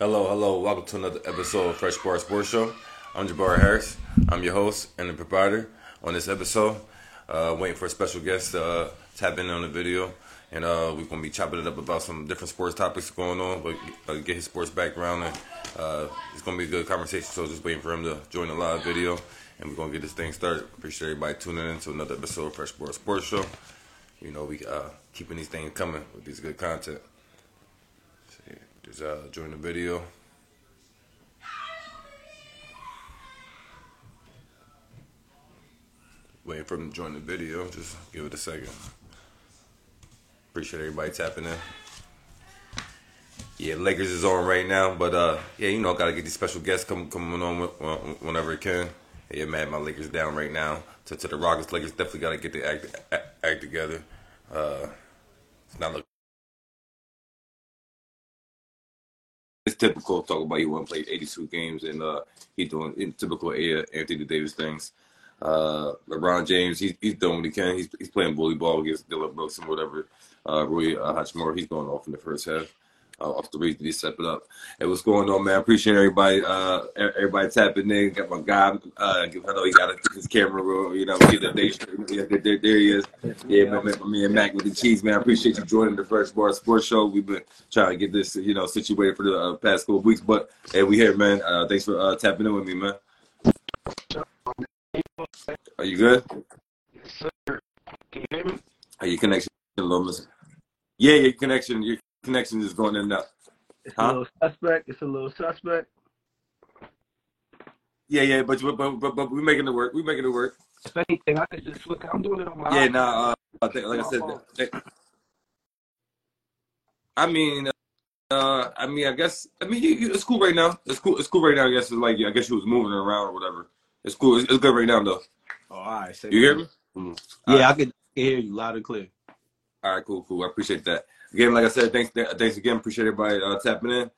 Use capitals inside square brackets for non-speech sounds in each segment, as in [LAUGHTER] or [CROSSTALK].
Hello, hello. Welcome to another episode of Fresh Bar Sports Show. I'm Jabbar Harris. I'm your host and the proprietor on this episode. Uh, waiting for a special guest to uh, tap in on the video. And uh, we're going to be chopping it up about some different sports topics going on, but uh, get his sports background. And uh, it's going to be a good conversation. So just waiting for him to join the live video. And we're going to get this thing started. Appreciate everybody tuning in to another episode of Fresh Bar Sports Show. You know, we uh, keeping these things coming with these good content. See, just uh, join the video. Waiting for him to join the video. Just give it a second. Appreciate everybody tapping in. Yeah, Lakers is on right now, but uh, yeah, you know, I gotta get these special guests coming coming on whenever it can. Yeah, man, my Lakers down right now. To, to the Rockets, Lakers definitely gotta get the act act, act together. Uh, it's not looking. It's typical talk about want to play 82 games and uh, he doing in typical Anthony Davis things. Uh, LeBron James, he's, he's doing what he can. He's, he's playing bully ball against Dillon Brooks and whatever. Uh, Rui uh, Hachimura, he's going off in the first half. Off the reason he set it up. Hey, what's going on, man? Appreciate everybody, uh, everybody tapping in. Got my guy, uh, I know he got his camera, you know, get the day Yeah, there, there, he is. Yeah, man, man, me and Mac WitDaCheese, man. I appreciate you joining the Fresh Bar Sports Show. We've been trying to get this, you know, situated for the uh, past couple of weeks, but hey, we here, man. Uh, thanks for uh, tapping in with me, man. Are you good? Yes, sir. Can you hear me? Are your connection little Yeah, your connection, your connection is going in and out. It's huh? a little suspect. It's a little suspect. Yeah, yeah, but but but, but we're making it work. We're making it work. If anything, I could just look. I'm doing it on my. Yeah, nah. Uh, I think, like I said, they, I mean, uh, I mean, I guess, I mean, you, you, it's cool right now. It's cool. It's cool right now. I guess it's like, I guess you was moving around or whatever. It's cool. It's, it's good right now, though. Oh, all right. you hear me? Mm-hmm. Yeah, right. I can hear you loud and clear. All right, cool, cool. I appreciate that. Again, like I said, thanks, thanks again. Appreciate everybody uh, tapping in.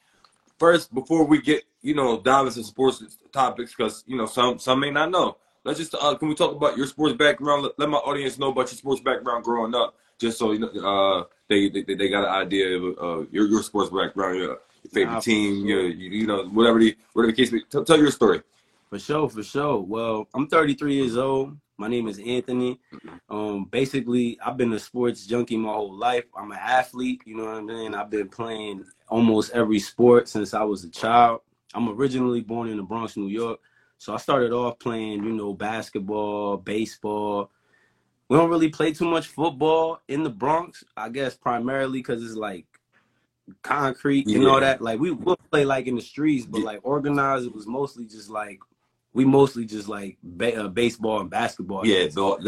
First, before we get, you know, dive into sports topics, because you know some some may not know. Let's just uh, can we talk about your sports background? Let, let, my audience know about your sports background growing up, just so you know uh, they, they they got an idea of uh, your your sports background, your, your favorite nah, team, your you, you, know whatever the whatever the case. May, tell, tell your story. For sure, for sure. Well, I'm 33 years old. My name is Anthony. Um, basically, I've been a sports junkie my whole life. I'm an athlete, you know what I'm saying? I've been playing almost every sport since I was a child. I'm originally born in the Bronx, New York. So I started off playing, you know, basketball, baseball. We don't really play too much football in the Bronx, I guess primarily because it's like concrete and yeah. all that. Like we will play like in the streets, but like organized, it was mostly just like we mostly just like ba- uh, baseball and basketball. Yeah, ball,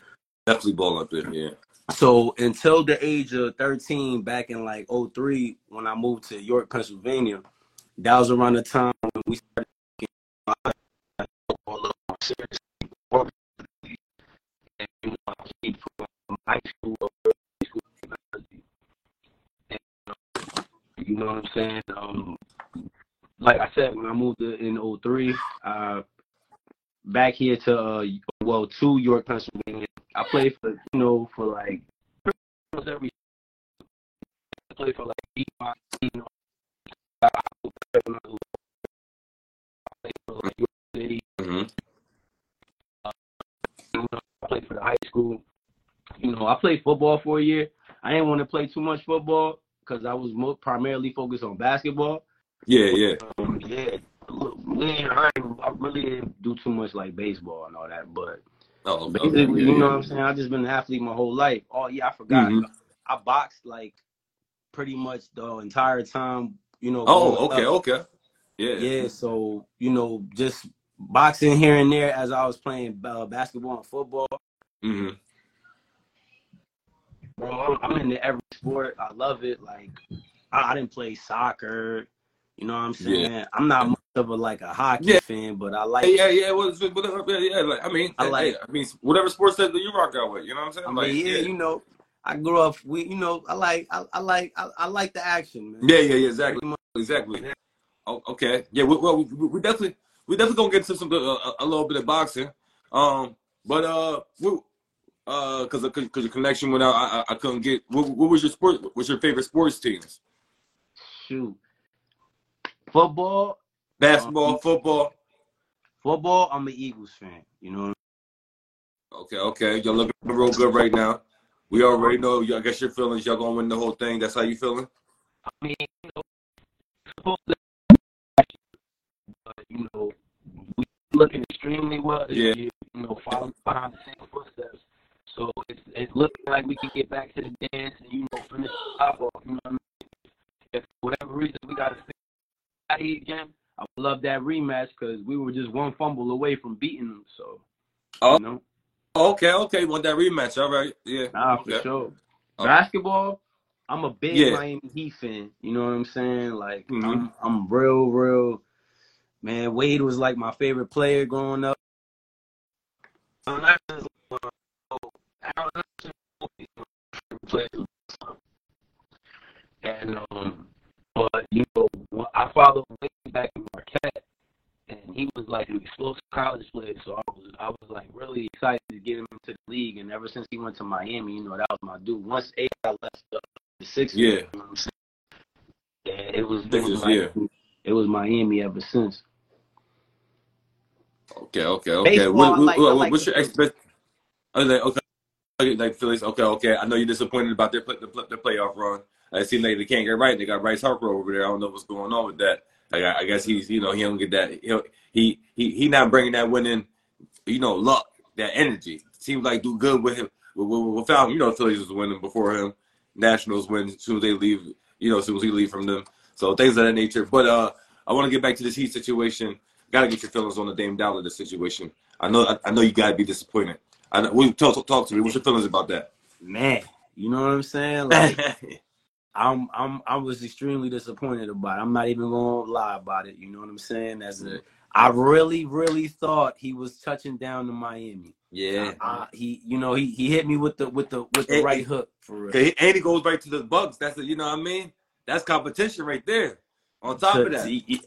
definitely ball up there. Yeah. So until the age of 13, back in like 03, when I moved to York, Pennsylvania, that was around the time when we started high [LAUGHS] school, you know what I'm saying? Um, like I said, when I moved to, in 03, uh, back here to uh well to York, Pennsylvania. I played for you know for like every I played for like you know I played for like York City. Mm-hmm. Uh, you know, I played for the high school. You know, I played football for a year. I didn't want to play too much football because I was primarily focused on basketball. Yeah, yeah. Um, yeah, me I, I really didn't do too much like baseball and all that, but oh, basically, okay. you know what I'm saying. I've just been an athlete my whole life. Oh yeah, I forgot. Mm-hmm. I boxed like pretty much the entire time. You know. Oh, okay, up. okay. Yeah. Yeah. So you know, just boxing here and there as I was playing uh, basketball and football. Mm-hmm. Bro, I'm into every sport. I love it. Like I, I didn't play soccer. You know what I'm saying? Yeah. I'm not much of a like a hockey yeah. fan, but I like. Yeah, yeah, well, whatever, yeah, like I mean, I like. I mean, whatever sports that you rock out with, you know what I'm saying? I like, mean, yeah, yeah, you know, I grew up. We, you know, I like, I, I like, I, I, like the action, man. Yeah, yeah, yeah, exactly, exactly. Oh, okay, yeah, we, well, we, we definitely, we definitely gonna get into some uh, a little bit of boxing, um, but uh, we, uh, cause cause, cause your connection went out, I, I, I couldn't get. What, what was your sport? What's your favorite sports teams? Shoot Football, basketball, um, football. Football, I'm an Eagles fan. You know. Okay, okay. You're looking real good right now. We already know. I guess your feelings. Y'all gonna win the whole thing. That's how you feeling. I mean, you know, you know, we looking extremely well. Yeah. You know, following behind the same footsteps. So it's, it's looking like we can get back to the dance and you know finish the top off. You know what I mean? If for whatever reason we got to out here again, I would love that rematch because we were just one fumble away from beating them. So, oh, you know? okay, okay, want that rematch? All right, yeah, nah, okay. for sure. Oh. Basketball, I'm a big yeah. Miami Heat fan. You know what I'm saying? Like, mm-hmm. I'm, I'm real, real. Man, Wade was like my favorite player growing up. And um, but you know, I followed way back in Marquette, and he was like an explosive college player. So I was, I was like really excited to get him into the league. And ever since he went to Miami, you know, that was my dude. Once A got left the, the Sixers, yeah, you know yeah, it was, it was, like, yeah. it was Miami ever since. Okay, okay, okay. Baseball, what, what, like, what, like what's your expect? Oh, okay, okay, like Phillies. Okay, okay. I know you're disappointed about their the, the playoff run. It seems like they can't get right. They got Bryce Harper over there. I don't know what's going on with that. I, I guess he's, you know, he don't get that. He he he not bringing that winning, you know, luck, that energy. Seems like do good with him. Without you know, Phillies was winning before him. Nationals win as soon as they leave. You know, as soon as he leave from them. So things of that nature. But uh, I want to get back to this Heat situation. Got to get your feelings on the Dame Dolla the situation. I know I, I know you got to be disappointed. I know, talk, talk, talk to me. What's your feelings about that? Man, you know what I'm saying? Like, [LAUGHS] I'm I'm I was extremely disappointed about it. I'm not even gonna lie about it. You know what I'm saying? As a I really, really thought he was touching down to Miami. Yeah, uh, he, you know, he he hit me with the with the with the and, right hook for real. And he goes right to the Bucks. That's a, you know what I mean. That's competition right there. On top of that, he,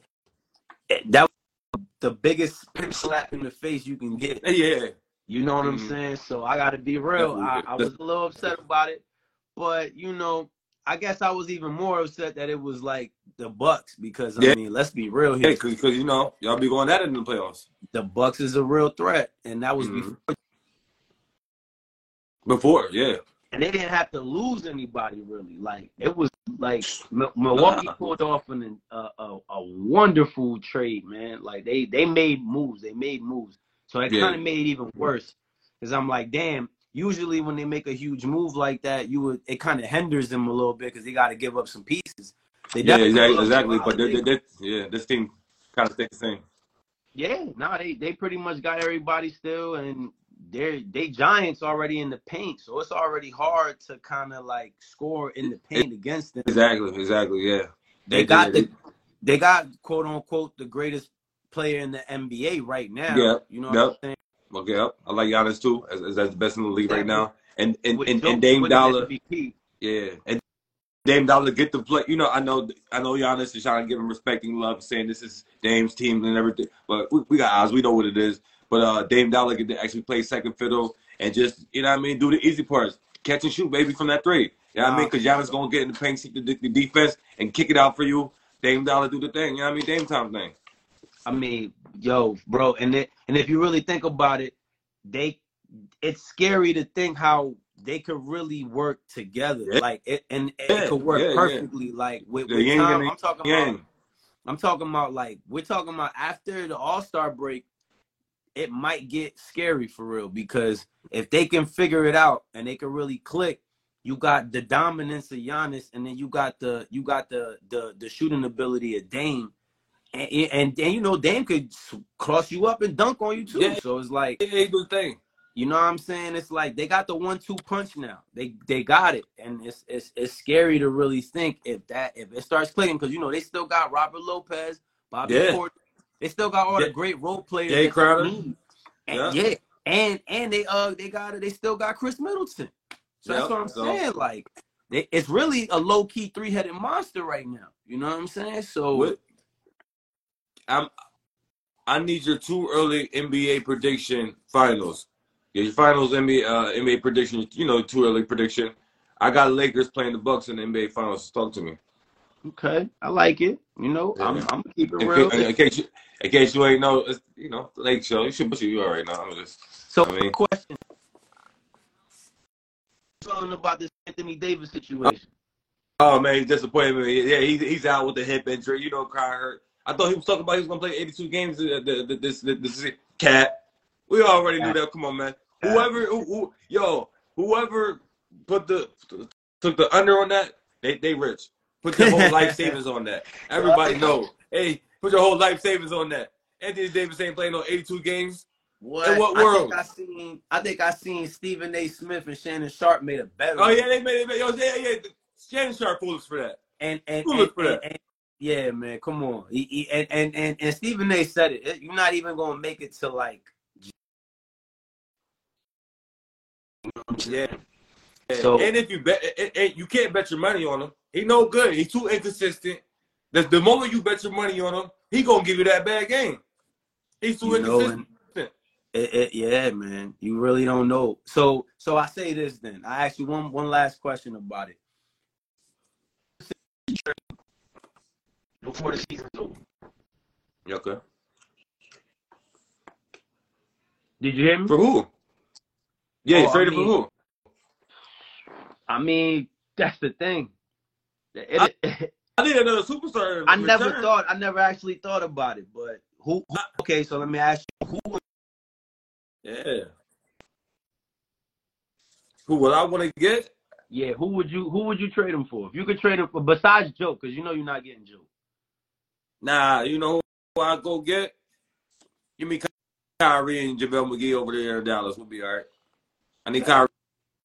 that was the biggest slap in the face you can get. [LAUGHS] Yeah, you know what mm-hmm. I'm saying. So I got to be real. I, I was a little upset about it, but you know, I guess I was even more upset that it was like the Bucks because I yeah. mean, let's be real here. Because yeah, you know y'all be going at it in the playoffs. The Bucks is a real threat, and that was mm-hmm. before. Before, yeah. And they didn't have to lose anybody really. Like it was like Milwaukee pulled off an, uh, a a wonderful trade, man. Like they they made moves. They made moves. So it yeah. kind of made it even worse because I'm like, damn, usually when they make a huge move like that, you would it kind of hinders them a little bit because they got to give up some pieces. They yeah, exactly, exactly. But they're, they're, yeah, this team kind of stays the same. Yeah, no, they they pretty much got everybody still, and they're they giants already in the paint, so it's already hard to kind of like score in the paint against them. Exactly, exactly. Yeah, they, they got the they got quote unquote the greatest player in the NBA right now. Yeah, you know what yep. Okay, yep. I like Giannis too, as, as that's the best in the league right now. And and and, and Dame Dolla, yeah, and Dame Dolla get the play. You know, I know I know Giannis is trying to give him respecting love, saying this is Dame's team and everything. But we, we got eyes, we know what it is. But uh, Dame Dolla get to actually play second fiddle and just you know what I mean, do the easy parts, catch and shoot, baby, from that three. You know what I mean? Because Giannis gonna get in the paint, see the, the, defense, and kick it out for you. Dame Dolla do the thing. You know what I mean? Dame time thing. I mean, yo, bro, and it, and if you really think about it, they it's scary to think how they could really work together. Yeah. Like it and yeah. it could work yeah, perfectly. Like with, with Tom, I'm talking about I'm talking about like we're talking about after the All Star break, it might get scary for real because if they can figure it out and they can really click, you got the dominance of Giannis, and then you got the you got the the the shooting ability of Dame and, and, and you know Dame could cross you up and dunk on you too. Yeah. So it's like yeah, do thing. You know what I'm saying? It's like they got the one-two punch now. They they got it, and it's it's it's scary to really think if that if it starts clicking because you know they still got Robert Lopez, Bobby yeah. They still got all yeah. the great role players. Jae Crowder, and, yeah. yeah, and and they uh they got it. They still got Khris Middleton. So yep. that's what I'm so. saying. Like they, it's really a low key three headed monster right now. You know what I'm saying? So. I'm I need your two early NBA prediction finals. your finals NBA uh, NBA prediction. You know, two early prediction. I got Lakers playing the Bucks in the NBA finals. Talk to me. Okay, I like it. You know, yeah. I'm, I'm gonna keep it in real. Case, in, case you, in case you ain't know, it's, you know, the Lake Show. You should, but you, you already know. I'm just. So, I mean, question. Talking about this Anthony Davis situation. Oh man, he's disappointed me. Yeah, he's he's out with the hip injury. You know, cry hurt. I thought he was talking about he was gonna play 82 games. Uh, this, this, this cat. We already knew that. Come on, man. Whoever, who, who, yo, whoever put the took the under on that, they they rich. Put their whole life [LAUGHS] savings on that. Everybody know. Hey, put your whole life savings on that. Anthony Davis ain't playing no 82 games. What? In what world? I think I seen. I think I seen Stephen A. Smith and Shannon Sharpe made a better. Oh yeah, they made it. Yo, yeah, yeah. Shannon Sharpe foolish for that. And and, Foolish and, for that. and, and yeah, man, come on. He, he, and, and and and Stephen A. said it. You're not even gonna make it to like. Yeah. So- and if you bet, and- you can't bet your money on him. He no good. He's too inconsistent. The, the moment you bet your money on him, he gonna give you that bad game. He's too know, inconsistent. It, it, yeah, man. You really don't know. So so I say this then. I ask you one one last question about it. Before the season's over. okay. Did you hear me? For who? Yeah, Oh, you I traded mean- for who? I mean, that's the thing. It- it- I [LAUGHS] need another superstar. I never thought. I never actually thought about it. But who? who okay, so let me ask you. Who? would- Yeah. Who would I want to get? Yeah, who would you? Who would you trade him for? If you could trade him for, besides Joe, because you know you're not getting Joe. Nah, you know who I go get? Give me Kyrie and JaVale McGee over there in Dallas. We'll be all right. I need Kyrie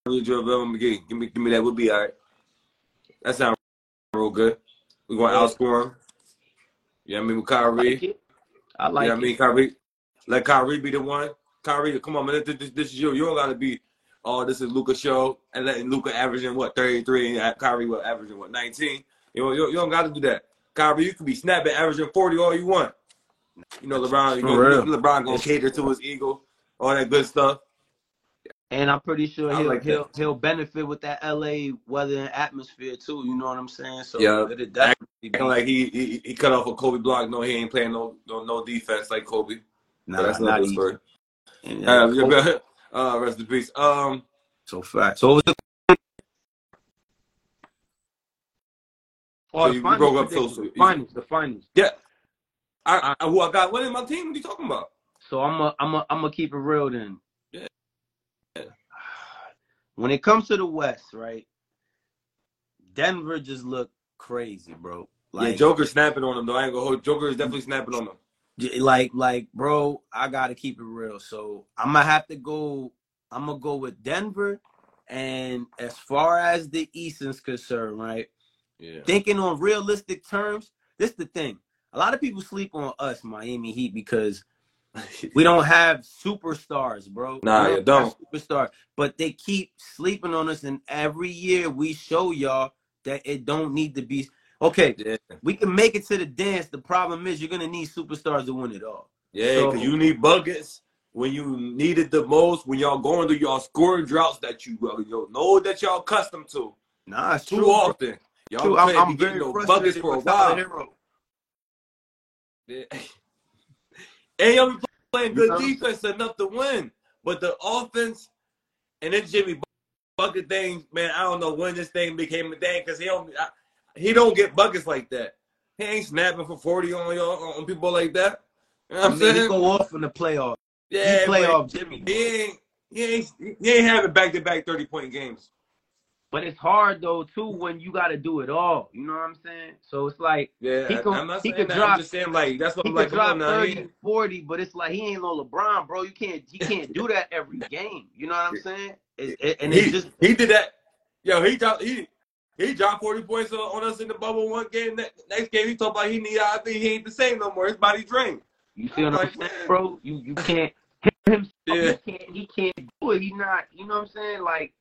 and JaVale McGee. Give me, give me that. We'll be all right. That sounds real good. We're going to outscore him. Yeah, I mean with I Kyrie. like it. I like yeah, I it. mean Kyrie. Let Kyrie be the one. Kyrie, come on, man. This, this, this is you. You don't got to be. Oh, this is Luka show and letting Luka averaging what 33 and Kyrie what averaging what 19. You know, you, you don't got to do that. Kyrie, you can be snapping, averaging 40 all you want. You know, LeBron, you know, LeBron gonna cater to his ego, all that good stuff. And I'm pretty sure he'll like he'll he'll benefit with that LA weather and atmosphere too. You know what I'm saying? So Yeah. it'll definitely be Acting like he, he he cut off a Kobe block. No, he ain't playing no no, no defense like Kobe. nah, that's not another easy. story. Yeah, but, [LAUGHS] uh, rest in peace. Um, so fact. So it was the So you- finals broke up so- the finals, the finals. I, I who I got winning my team. What are you talking about? So I'm a, I'm a, I'm gonna keep it real then. Yeah. yeah. [SIGHS] When it comes to the West, right? Denver just look crazy, bro. yeah, Like, Joker snapping on him though. I ain't gonna hold. Joker is definitely snapping on him. like, like, bro, I gotta keep it real. So I'm gonna have to go. I'm gonna go with Denver. And as far as the East is concerned, right? Yeah. Thinking on realistic terms, this the thing. A lot of people sleep on us, Miami Heat, because [LAUGHS] we don't have superstars, bro. Nah, We you don't. superstar, but they keep sleeping on us, and every year we show y'all that it don't need to be. Okay, Yeah, we can make it to the dance. The problem is you're gonna need superstars to win it all. yeah, So- you need buckets when you need it the most. When y'all going through y'all scoring droughts that you uh, you know that y'all accustomed to Nah, it's too true. bro. Often. Y'all True. I'm, I'm be very no buckets for a while. Hero. Yeah. [LAUGHS] and y'all be playing good You know? defense enough to win, but the offense and then Jimmy bucket thing, man. I don't know when this thing became a thing because he don't I, he don't get buckets like that. He ain't snapping for forty on y'all on people like that. You know I what I'm mean, he saying? go off in the playoffs. yeah, he play but off Jimmy. He ain't he ain't he ain't having back to back thirty point games. But it's hard though too when you got to do it all. You know what I'm saying? So it's like Yeah, He can- I'm not he can that. drop- I'm just saying like that's what he I'm like. Drop on now, 30, he- 40, but it's like he ain't no LeBron, bro. You can't he can't do that every game. You know what I'm saying? It, it- and he, it's just he did that. Yo, he dropped he he dropped forty points on, us in the bubble one game. Next game he talked about he need. I think he ain't the same no more. His body drained. you see what I'm Like, saying, bro? You you can't him. Yeah. He can't he can't do it. He's not. You know what I'm saying? Like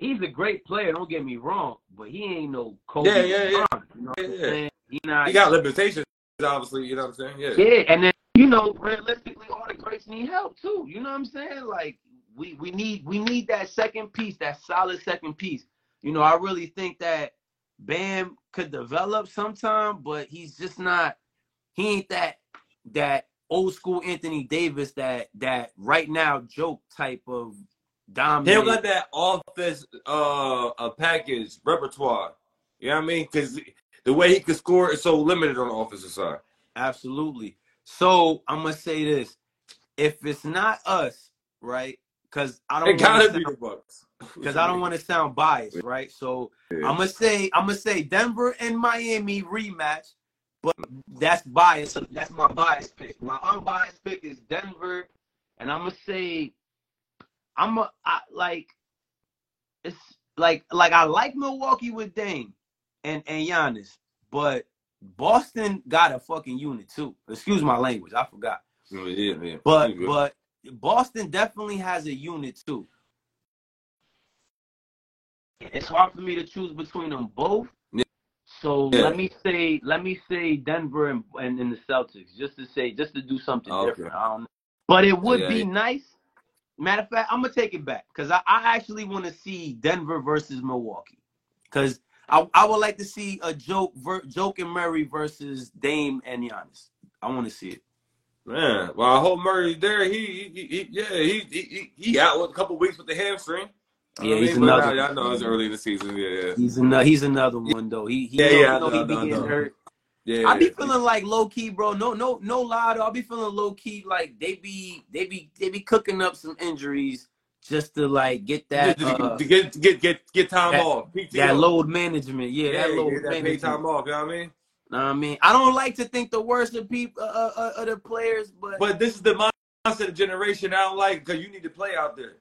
he's a great player. Don't get me wrong, but he ain't no Kobe. Yeah, yeah, yeah. You know Yeah. saying? He not. He got limitations, obviously. You know what I'm saying? Yeah. Yeah, and then you know, realistically, all the greats need help too. You know what I'm saying? Like we we need we need that second piece, that solid second piece. You know, I really think that Bam could develop sometime, but he's just not. He ain't that that old school Anthony Davis that that right now joke type of He dominant. don't got that offense uh a package repertoire. You know what I mean? Because the way he could score is so limited on the offensive side. Absolutely. So I'm gonna say this: if it's not us, right? Because I don't gotta want be to the Bucks. [LAUGHS] because I don't want to sound biased, right? So Yeah. I'm gonna say I'm gonna say Denver and Miami rematch, but that's bias. So that's my bias pick. My unbiased pick is Denver, and I'm gonna say I'm a I, like it's like like I like Milwaukee with Dame and and Giannis, but Boston got a fucking unit too. Excuse my language, I forgot. Oh, yeah, yeah, yeah. But but Boston definitely has a unit too. It's hard for me to choose between them both. Yeah. So Yeah. let me say let me say Denver and, and, and the Celtics just to say just to do something Okay. different. I don't know. But it oh, would Yeah, be yeah. nice. Matter of fact, I'm gonna take it back because I, I actually want to see Denver versus Milwaukee. Because I, I would like to see a joke ver, joke and Murray versus Dame and Giannis. I want to see it. Man, well, I hope Murray's there. He, he, he yeah, he, he, he, out with a couple weeks with the hamstring. Yeah, he's another- I, I know it's early in the season. Yeah, yeah, He's another he's another one though. He he Yeah, know, yeah, know know, he be getting hurt. Yeah. I be feeling like low key, bro. No, no, no lie though. I be feeling low key like they be they be they be cooking up some injuries just to like get that Just to uh, get, get get get get time that- off. PTO. that load management. Yeah, yeah, that load get that management. time off. You know what I mean? Know what I mean, I don't like to think the worst of people, uh, uh, uh, of the players, but, But this is the mindset of generation I don't like because you need to play out there.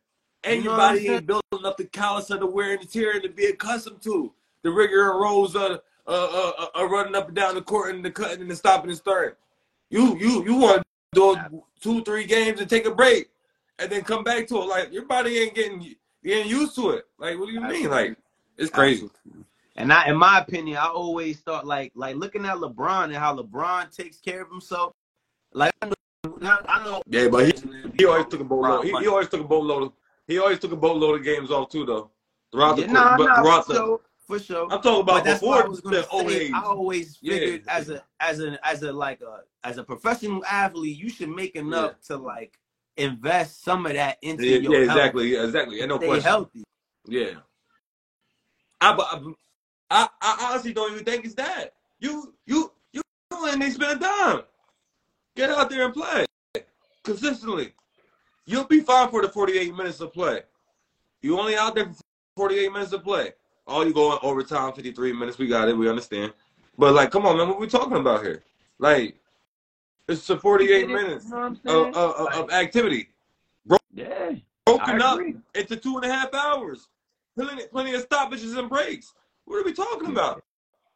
You know ain't building up the callus of the wear and the tear and to be accustomed to the rigor and roles of uh, uh, uh, running up and down the court and the cutting and the stopping and starting. You you you want to do two three games and take a break and then come back to it. Like your body ain't getting getting used to it. Like what do you mean? Like it's crazy. And I, in my opinion, I always thought like like looking at LeBron and how LeBron takes care of himself. Like I know, I know Yeah, but he he always took a boatload. He, he always took a boatload. Of, he always took a boatload of games off too, though. Throughout the yeah, nah, but nah, throughout sure, for sure. I'm talking about But that's what I was gonna say. 08. I always Yeah. figured as a as a as a like a as a professional athlete, you should make enough to like invest some of that into Yeah, your yeah, health. exactly, yeah, exactly. Yeah, no Stay question. healthy. Yeah. I, but I, I honestly don't even think it's that. You, you, you ain't even spend a dime. Get out there and play consistently. You'll be fine for the 48 minutes of play. You only out there for 48 minutes of play. Oh, you go in overtime, 53 minutes. We got it. We understand. But like, come on, man. What we talking about here? Like, it's a 48 minutes You know of, of, of- of activity yeah, broken up into two and a half hours. Plenty, plenty of stoppages and breaks. What are we talking about?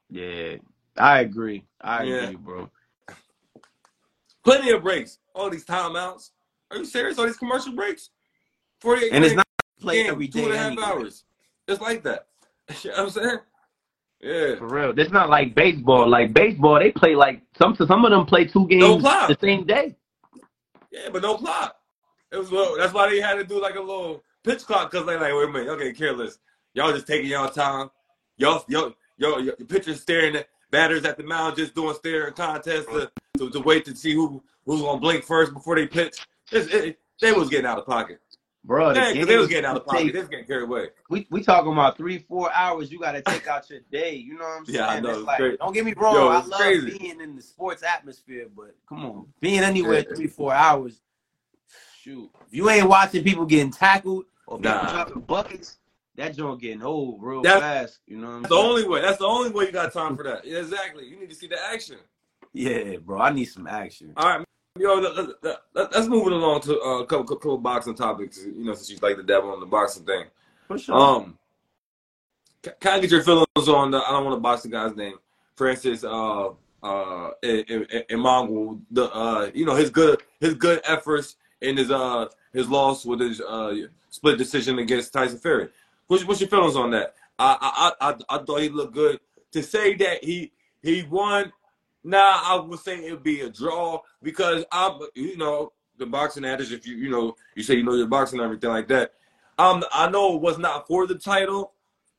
Yeah, I agree. I Yeah. agree, bro. Plenty of breaks. All these timeouts. Are you serious? All these commercial breaks? 48 And it's not play game, every two and a half anyway. hours. It's like that. [LAUGHS] you know what I'm saying? Yeah. For real, it's not like baseball. Like baseball, they play like some. Some of them play two games No the same day. Yeah, but no clock. It was well, that's why they had to do like a little pitch clock because they like, wait a minute, y'all getting careless. Y'all just taking y'all time. Y'all, y'all, y'all, your pitchers staring at batters at the mound, just doing staring contests to, to, to wait to see who who's gonna blink first before they pitch. It, they was getting out of pocket. Bro, the Yeah, game they was getting out of pocket. take- They was getting carried away. we we talking about three, four hours. You got to take out your day. You know what I'm saying? Yeah, I know, like, don't get me wrong. Yo, I love crazy. being in the sports atmosphere, but come on, being anywhere Yeah. three, four hours. Shoot, if you ain't watching people getting tackled or people Nah. dropping buckets, that joint getting old real That's- fast. You know what I'm saying? That's the only way. That's the only way you got time for that. Yeah, exactly. You need to see the action. Yeah, bro. I need some action. All right, yo, let, let, let, us move it along to uh, a couple, couple of boxing topics. You know, since you like the devil on the boxing thing. For sure. Um, can I get your feelings on the? I don't want to box the guy's name. Francis, uh, uh, Emmanuel. The uh, you know his good his good efforts in his uh his loss with his uh split decision against Tyson Fury. What's, what's your feelings on that? I I I, I thought he looked good. To say that he he won, nah, I would say it'd be a draw because I'm you know the boxing adage. If you you know you say you know your boxing and everything like that. Um, I know it was not for the title,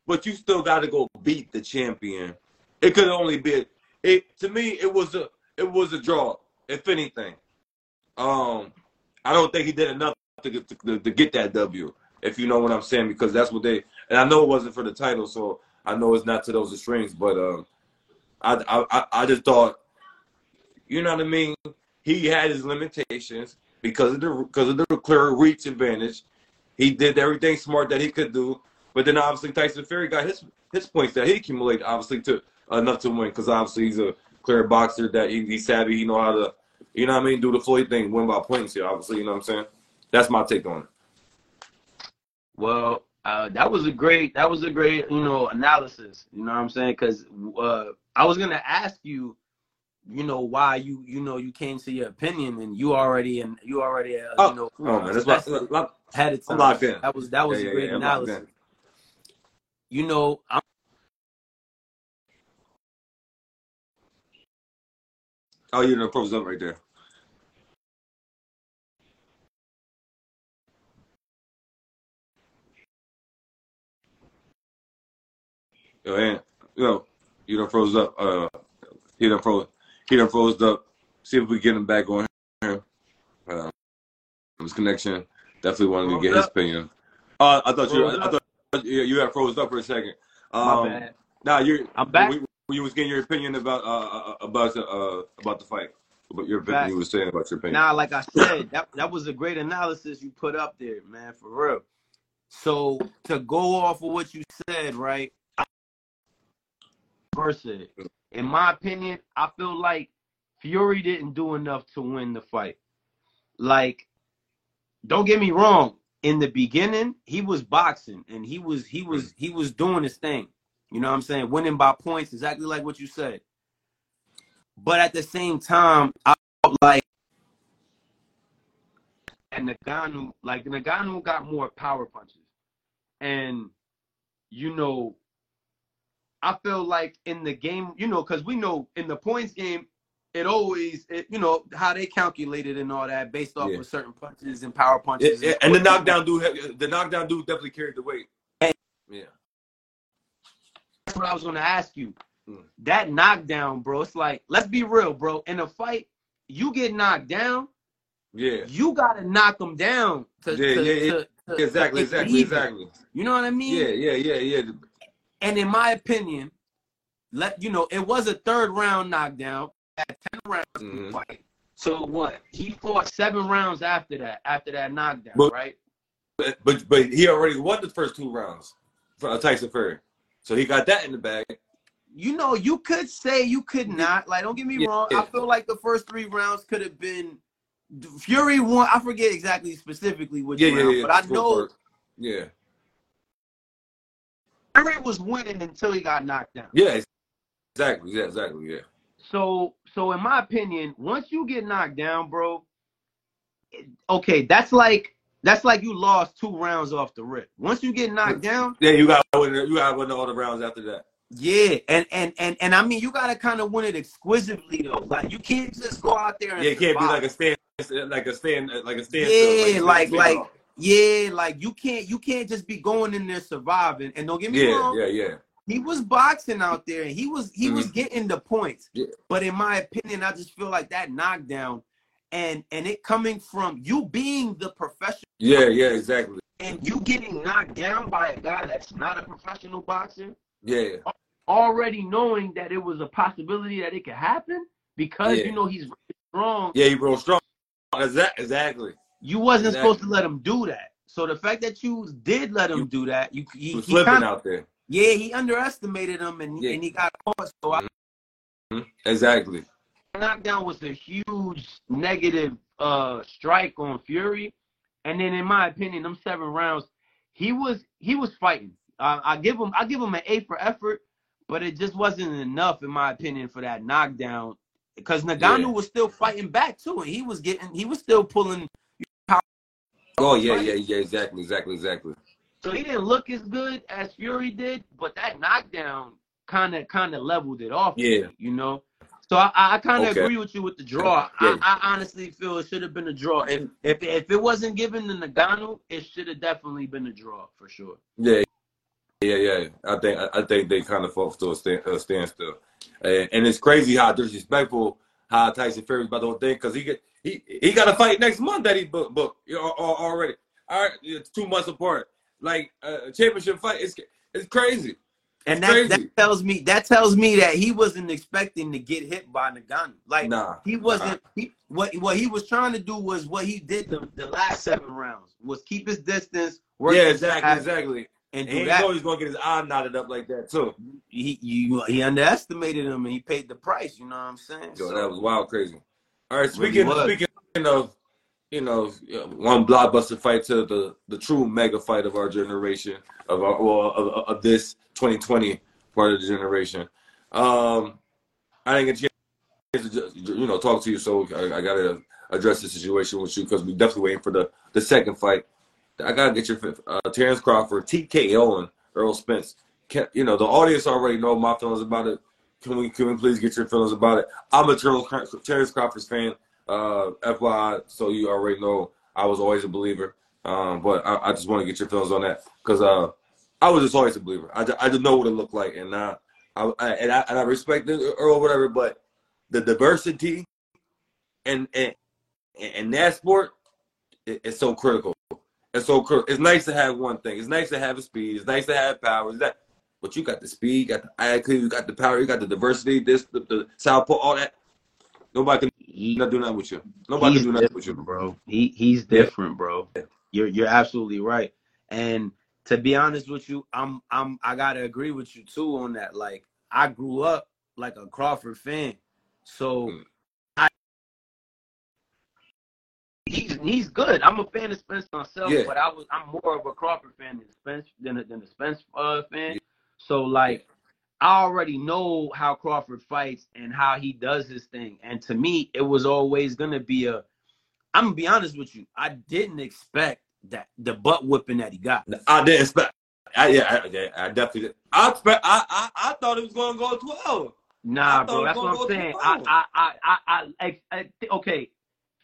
but you still got to go beat the champion. It could only be it to me. It was a it was a draw. If anything, um, I don't think he did enough to get to, to get that W. If you know what I'm saying, because that's what they and I know it wasn't for the title, so I know it's not to those extremes. But um, I I I just thought, you know what I mean. He had his limitations because of the because of the clear reach advantage. He did everything smart that he could do, but then obviously Tyson Fury got his his points that he accumulated obviously to enough to win because obviously he's a clear boxer that he, he's savvy. He know how to, you know what I mean, do the Floyd thing, win by points here. Obviously, you know what I'm saying. That's my take on it. Well, uh, that was a great that was a great you know analysis. You know what I'm saying? Because uh, I was gonna ask you you know why you you know you came to your opinion and you already and you already uh, oh, you know oh man, that's lock, had it I'm locked in. That was that was Yeah, a great yeah, I'm analysis. You know, I'm, Oh, you know, pros up right there. Yo, yo, you done froze up. Uh, he done froze. He done froze up. See if we get him back on here. Uh, his connection. Definitely wanted to get his opinion. Uh, I thought you. Froze I, thought you, you had froze up for a second. my Um, bad. Now you're. I'm back. We, you was getting your opinion about uh uh, about the uh about the fight. About your opinion. You was saying about your opinion. Now, like I said, that that was a great analysis you put up there, man, for real. So to go off of what you said, right? Versa. In my opinion, I feel like Fury didn't do enough to win the fight. Like, don't get me wrong. In the beginning, he was boxing and he was he was he was doing his thing. You know what I'm saying? Winning by points, exactly like what you said. But at the same time, I felt like and Ngannou, like Ngannou got more power punches. And you know, I feel like in the game, you know, because we know in the points game, it always, it, you know, how they calculated and all that based off Yeah. of certain punches and power punches. yeah, and the knockdown dude, the knockdown dude definitely carried the weight. And- Yeah. That's what I was gonna ask you. Hmm. That knockdown, bro. It's like, let's be real, bro. In a fight, you get knocked down, Yeah. you gotta knock them down. To, Yeah, to, yeah, yeah. to- to- Exactly, to exactly, even. exactly. You know what I mean? Yeah, yeah, yeah, yeah. And in my opinion, let you know, it was a third round knockdown at ten rounds to the Mhm. fight. So what? He fought seven rounds after that, after that knockdown, But- right? But, but but he already won the first two rounds for uh, Tyson Fury, so he got that in the bag. You know, you could say you could not. Like, don't get me Yeah, wrong. yeah. I feel like the first three rounds could have been Fury won. I forget exactly specifically which Yeah, yeah, round, yeah. but I know. Yeah, Fury was winning until he got knocked down. yeah, exactly, yeah, exactly, yeah. So, so in my opinion, once you get knocked down, bro, okay, that's like that's like you lost two rounds off the rip. Once you get knocked down, Yeah, you got win. You got win all the rounds after that. yeah, and and and and I mean, you gotta kind of win it exquisitely though. Like you can't just go out there and Yeah, it can't be like a stand, like a stand, like a stand. Yeah, like like yeah, like you can't you can't just be going in there surviving. And don't get me yeah, wrong, yeah, yeah. he was boxing out there and he was he was mm-hmm. getting the points. Yeah. But in my opinion, I just feel like that knockdown and and it coming from you being the professional Yeah, yeah, exactly. and you getting knocked down by a guy that's not a professional boxer, Yeah, already knowing that it was a possibility that it could happen because Yeah. you know he's strong. yeah, he real strong. Exactly. You wasn't Exactly. supposed to let him do that. So the fact that you did let him You- do that, you He he, flipping kinda, out there. yeah, he underestimated him and Yeah. and he got caught. So I Mhm. Exactly. knockdown was a huge negative uh strike on Fury. And then in my opinion, them seven rounds, he was he was fighting. Uh, I give him I give him an A for effort, but it just wasn't enough in my opinion for that knockdown. Because Ngannou Yeah. was still fighting back too, and he was getting he was still pulling. Oh yeah, yeah, yeah. Exactly, exactly, exactly. So he didn't look as good as Fury did, but that knockdown kind of kind of leveled it off. Yeah. you know. So I, I kind of Okay. agree with you with the draw. Yeah. I, I honestly feel it should have been a draw. If if if it wasn't given to Ngannou, it should have definitely been a draw for sure. Yeah, yeah, yeah. I think I think they kind of fought to a, stand, a standstill, and, and, it's crazy how disrespectful how Tyson Fury's about the whole thing because he get he he got a fight next month that he booked book already. All right, it's two months apart. Like uh, a championship fight, it's it's crazy. And that, that tells me that tells me that he wasn't expecting to get hit by Ngannou. Like nah, he wasn't. Nah. He what what he was trying to do was what he did the, the last seven rounds was keep his distance. yeah, exactly, exactly. And, and he know he's gonna get his eye knotted up like that too. He you, he underestimated him and he paid the price. You know what I'm saying? Yo, so, that was wild, crazy. All right, speaking really speaking of you know one blockbuster fight to the the true mega fight of our generation of our well, of, of this 2020 part of the generation. Um, I didn't get a chance to you know talk to you, so I, I got to address the situation with you because we definitely waiting for the the second fight. I gotta get your uh, Terrence Crawford, TKO, and Errol Spence. Can, you know the audience already know my feelings about it. Can we can we please get your feelings about it? I'm a Terrence Crawford fan. Uh, FYI, so you already know I was always a believer. Um, but I, I just want to get your feelings on that because uh, I was just always a believer. I, I just know what it looked like, and I, I, and I and I respect or whatever. But the diversity and and and that sport is so critical. It's so. It's nice to have one thing. It's nice to have a speed. It's nice to have power. Is that? But you got the speed, you got the IQ, you got the power, you got the diversity, this, the, the southpaw, all that. Nobody can he, not doing that with you. Nobody can do that with you, bro. He he's different, bro. You're you're absolutely right. And to be honest with you, I'm I'm I gotta agree with you too on that. Like I grew up like a Crawford fan, so mm. He's good. I'm a fan of Spence myself, yeah. but I was I'm more of a Crawford fan than Spence than a, than a Spence uh, fan. Yeah. So like I already know how Crawford fights and how he does his thing, and to me, it was always gonna be a. I'm gonna be honest with you. I didn't expect that the butt whipping that he got. I didn't expect. I, yeah, I, I definitely. Did. I expect. I, I I thought it was going to go twelve. Nah, bro, that's what I'm saying. I, I, I, I, I, I, okay,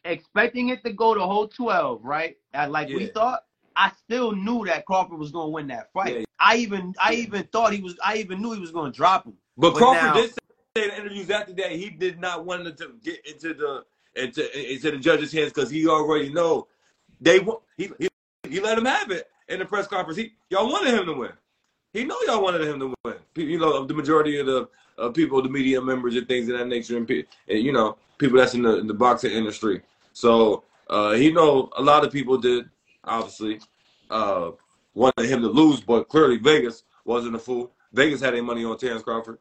expecting it to go the whole twelve, right? Like yeah. we thought. I still knew that Crawford was going to win that fight. Yeah. I even, I even thought he was. I even knew he was going to drop him. But, but Crawford now, did say in interviews after that he did not want to get into the into into the judges' hands because he already know they he, he he let him have it in the press conference. He y'all wanted him to win. He know y'all wanted him to win. You know, the majority of the uh, people, the media members, and things of that nature, and, and you know, people that's in the in the boxing industry. So uh, he know a lot of people did obviously uh, wanted him to lose, but clearly Vegas wasn't a fool. Vegas had their money on Terrence Crawford.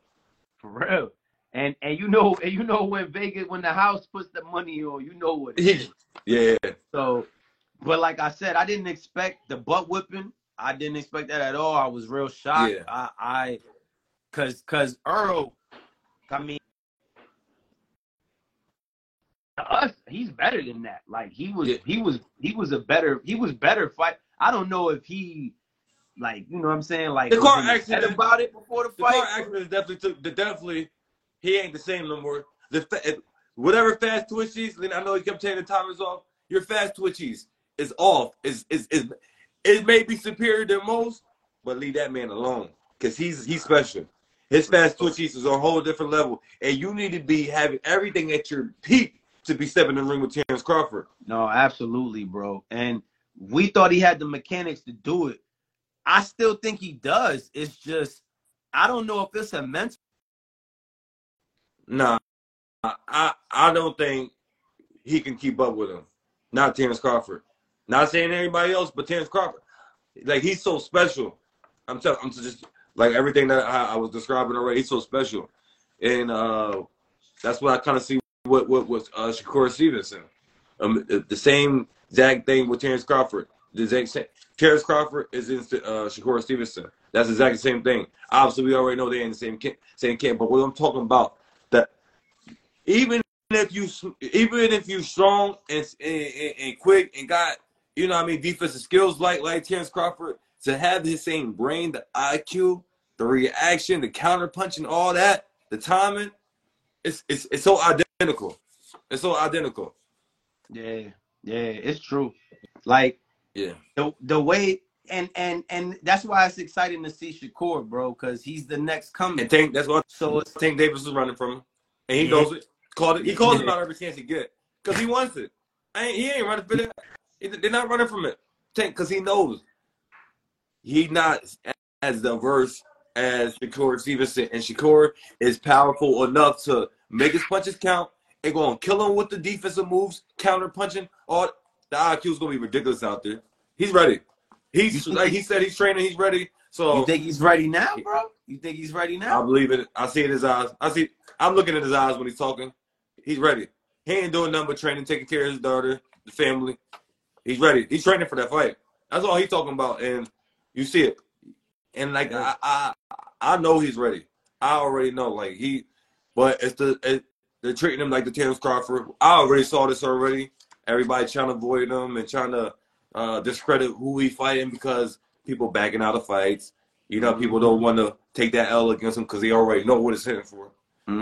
For real. And and you know and you know when Vegas when the house puts the money on, you know what it is. yeah. So but like I said, I didn't expect the butt whipping. I didn't expect that at all. I was real shocked. Yeah. I, I, cause, cause Errol, I mean, us, he's better than that. Like he was, yeah. he was, he was a better, he was better fight. I don't know if he, like, you know what I'm saying? Like the car accident about it before the, the fight. The car accident definitely took. The definitely, he ain't the same no more. The whatever fast twitchies. I know he kept taking the timers off. Your fast twitchies is off. Is is is it may be superior than most, but leave that man alone because he's he's special. His fast twitches is on a whole different level, and you need to be having everything at your peak to be stepping in the ring with Terrence Crawford. No, absolutely, bro. And we thought he had the mechanics to do it. I still think he does. It's just I don't know if it's a mental. Nah, I I don't think he can keep up with him. Not Terrence Crawford. Not saying anybody else, but Terrence Crawford. Like he's so special. I'm telling. I'm just like everything that I, I, was describing already. He's so special, and uh, that's what I kind of see. What what was uh, Shakur Stevenson? Um, the same exact thing with Terrence Crawford. The exact same. Terrence Crawford is in uh, Shakur Stevenson. That's exactly the same thing. Obviously, we already know they're in the same camp, same camp. But what I'm talking about that even if you even if you strong and, and, and quick and got you know I mean, defensive skills like like Terrence Crawford, to have the same brain, the IQ, the reaction, the counter punching, all that, the timing, it's it's it's so identical. It's so identical. Yeah, yeah, it's true. Like, yeah, the the way and and and that's why it's exciting to see Shakur, bro, because he's the next coming. And Tank, that's what So it's Tank Davis was running from him, and he Yeah. knows it. Called it. He calls Yeah. out every chance he get because he wants it. I ain't, he ain't running for it. They're not running from it. Tank, because he knows he not as diverse as Shakur Stevenson, and Shakur is powerful enough to make his punches count and go and kill him with the defensive moves, counter punching. All the IQ is gonna be ridiculous out there. He's ready. He's like he- he said he's training. He's ready. So you think he's ready now, bro? You think he's ready now? I believe it. I see it in his eyes. I see. I'm looking at his eyes when he's talking. He's ready. He ain't doing nothing but training, taking care of his daughter, the family. He's ready. He's training for that fight. That's all he's talking about, and you see it. And like I, I, I know he's ready. I already know. Like he, but it's the it, they're treating him like the Terrence Crawford. I already saw this already. Everybody trying to avoid him and trying to uh, discredit who he fighting because people backing out of fights. You know, people don't want to take that L against him because they already know what it's hitting for.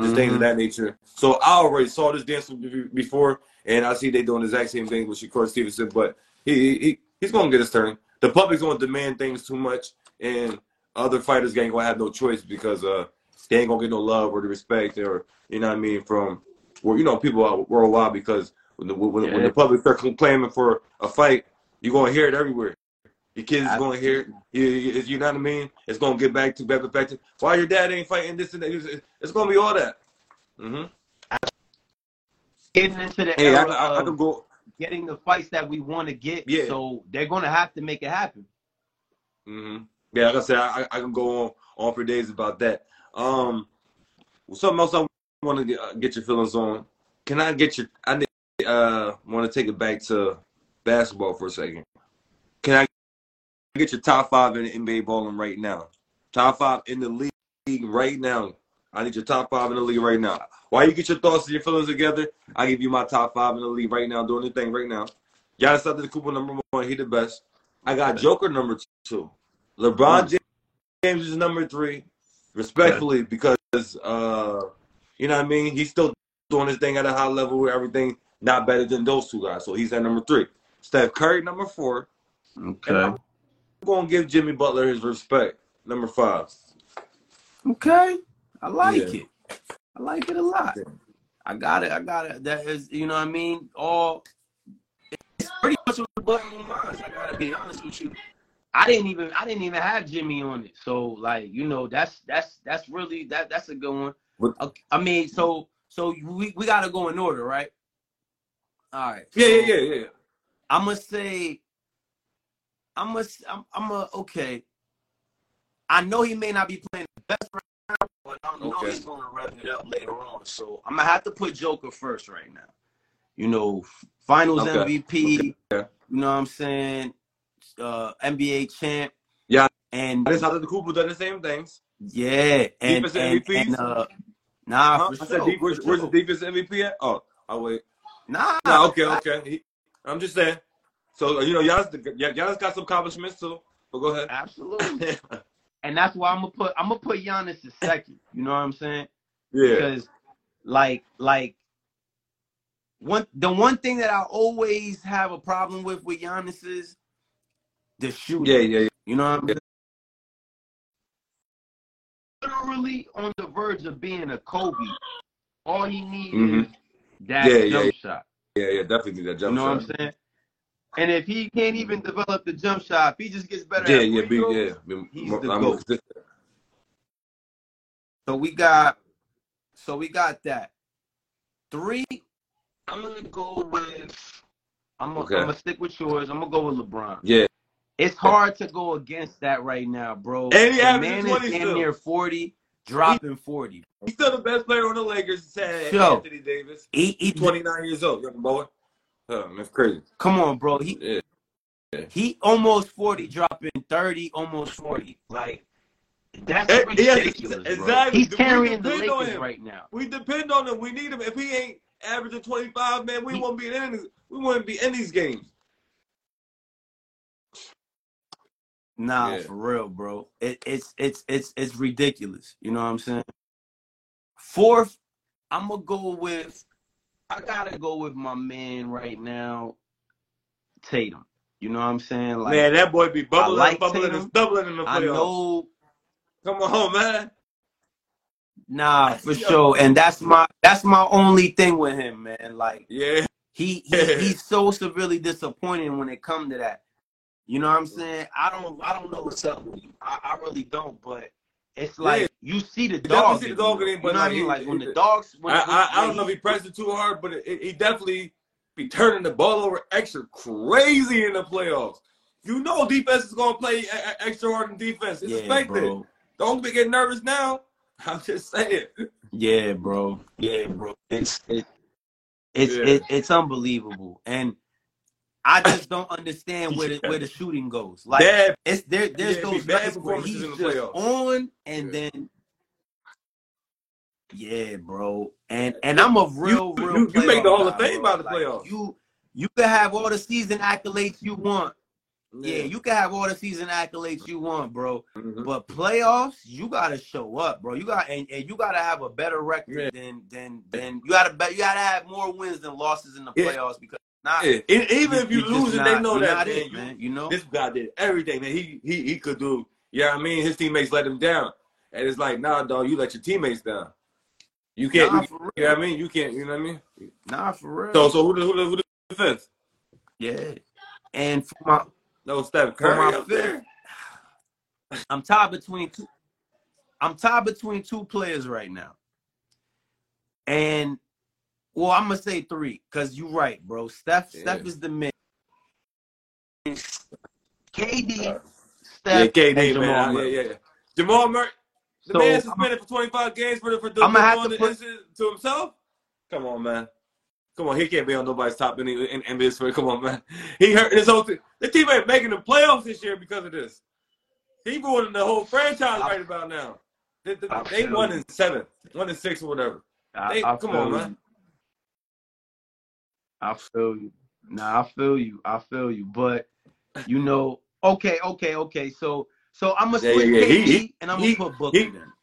Just things of Mhm. that nature. So I already saw this dance before, and I see they doing the exact same thing with Shakur Stevenson. But he, he he's gonna get his turn. The public's gonna demand things too much, and other fighters ain't gonna have no choice because uh they ain't gonna get no love or the respect or you know what I mean from well you know people out worldwide because when the when, when Yeah. the public start claiming for a fight, you're gonna hear it everywhere. Your kids is gonna hear it. You, you, you know what I mean? It's gonna get back to back to back to why your dad ain't fighting this and that. It's, gonna be all that. hmm Getting into the Hey, I, era I, I can go. getting the fights that we want to get, Yeah. so they're gonna have to make it happen. hmm Yeah, like I said, I, I can go on on for days about that. Um, something else I want to get, uh, get your feelings on. Can I get your? I need, uh want to take it back to basketball for a second. Can I get your top five in NBA balling right now? Top five in the league right now. I need your top five in the league right now. While you get your thoughts and your feelings together, I give you my top five in the league right now, doing the thing right now. Giannis Antetokounmpo number one, he the best. I got Joker number two. LeBron James is number three, respectfully, because uh, you know what I mean. He's still doing his thing at a high level where everything not better than those two guys. So he's at number three. Steph Curry number four. Okay. I'm gonna give Jimmy Butler his respect. Number five. Okay. I like Yeah. it. I like it a lot. Yeah. I got it. I got it. That is, you know what I mean? All it's pretty much what the button minds. I gotta be honest with you. I didn't even I didn't even have Jimmy on it. So like, you know, that's that's that's really that that's a good one. What- I mean, so so we, we gotta go in order, right? All right. Yeah, so yeah, yeah, yeah. I'm gonna say I'm gonna I'm I'm a okay. I know he may not be playing the best right now, but I know Okay. he's gonna rev it up later on. So I'm gonna have to put Joker first right now. You know, Finals Okay. MVP. Okay. You know what I'm saying? Uh, NBA champ. Yeah. And I just had the Cooper done the same things. yeah, and Defense and, MVPs? and uh, nah, Huh? for I said, sure, deep, where's, where's the defense MVP at? Oh, oh wait. Nah, No, okay, okay. He, I'm just saying. So you know, Giannis, Giannis got some accomplishments too. But go ahead. absolutely. [LAUGHS] and that's why I'm gonna put I'm gonna put Giannis a second. You know what I'm saying? yeah. because like like one the one thing that I always have a problem with with Giannis is the shooting. Yeah, yeah, yeah. You know what I'm saying? Literally on the verge of being a Kobe. All he needs Mhm. is that Yeah, yeah, jump shot. Yeah, yeah, definitely that jump shot. You know shot. what I'm saying? And if he can't even develop the jump shot, if he just gets better Yeah, at yeah, be, throws, yeah. Be, he's more, the I'm GOAT. consistent. So we got, so we got that. Three, I'm gonna go with. I'm gonna, Okay. I'm gonna stick with yours. I'm gonna go with LeBron. Yeah. It's hard to go against that right now, bro. And he averaging man 20 is still. near 40, dropping 40. He's still the best player on the Lakers. Said Yo. Anthony Davis. He, he, He's 29 years old, young boy. Oh, that's crazy. come on, bro. He Yeah. he almost 40, dropping 30, almost 40. Like that's Eh, yeah, ridiculous, bro. exactly. He's carrying the Lakers right now. We depend on him. We need him. If he ain't averaging 25, man, we He- won't be in any, we wouldn't be in these games. Nah, Yeah. for real, bro. It, it's it's it's it's ridiculous. You know what I'm saying? Fourth, I'm gonna go with. I gotta go with my man right now, Tatum. You know what I'm saying? Like man, that boy be bubbling, like bubbling, Tatum. and stumbling in the I playoffs. know Come on, man. Nah, [LAUGHS] for sure. And that's my that's my only thing with him, man. Like Yeah, he, he [LAUGHS] he's so severely disappointing when it come to that. You know what I'm saying? I don't I don't know what's up with him. I, I really don't, but it's like Yeah. you see the dog. see the dog in him, You but know what I like, mean? he- Like when the dogs when, I, I, I don't know if he- pressed it too hard, but it, he definitely be turning the ball over extra crazy in the playoffs. You know defense is gonna play extra hard in defense. It's Yeah, expected. bro. Don't be getting nervous now. [LAUGHS] I'm just saying. Yeah, bro. Yeah, bro. It's it, it's Yeah. it, it's unbelievable, and I just don't understand where the where the shooting goes. Like Bad. it's there. There's Yeah, those be nights where he's just playoffs. on, and Yeah. then yeah, bro. And and I'm a real, You- real. you- you make the Hall of Fame bro. by the Like, playoffs. You you can have all the season accolades you want. Yeah, you can have all the season accolades you want, bro. Mhm. But playoffs, you gotta show up, bro. You got and, and you gotta have a better record Yeah. than than than you gotta bet you gotta have more wins than losses in the Yeah. playoffs because not Yeah. Even if you lose it, they know that man. it, You- man. You know, This guy did everything that he he he could do. Yeah, I mean his teammates let him down, and it's like, nah, dog, you let your teammates down. You can't. nah, you, you know what I mean? You can't. You know what I mean? Nah, for real. So so who the who the, who the fifth? yeah, and for my No, Steph For my Curry fifth. there. I'm tied between two. I'm tied between two players right now, and well, I'm gonna say three because you're right, bro. Steph, Yeah. Steph is the man. KD, uh, Yeah, Steph, KD, and man. Jamal Yeah, Murray. yeah, yeah. Jamal Murray. The So, man I'm- suspended for 25 games for the for, the, I'ma have doing to the put- to himself. Come on, man. Come on, he can't be on nobody's top in, in, in this. Come on, man. [LAUGHS] He hurt his whole team. The team ain't making the playoffs this year because of this. He ruining the whole franchise I- right about now. They, they, they feel won in seven, one in six or whatever. I, They- I come on, you. man. I feel you. Nah, I feel you. I feel you. But you know, okay, okay, okay. So, so I'm gonna Yeah, switch yeah, yeah. KD He- and I'm gonna put Booker he- then.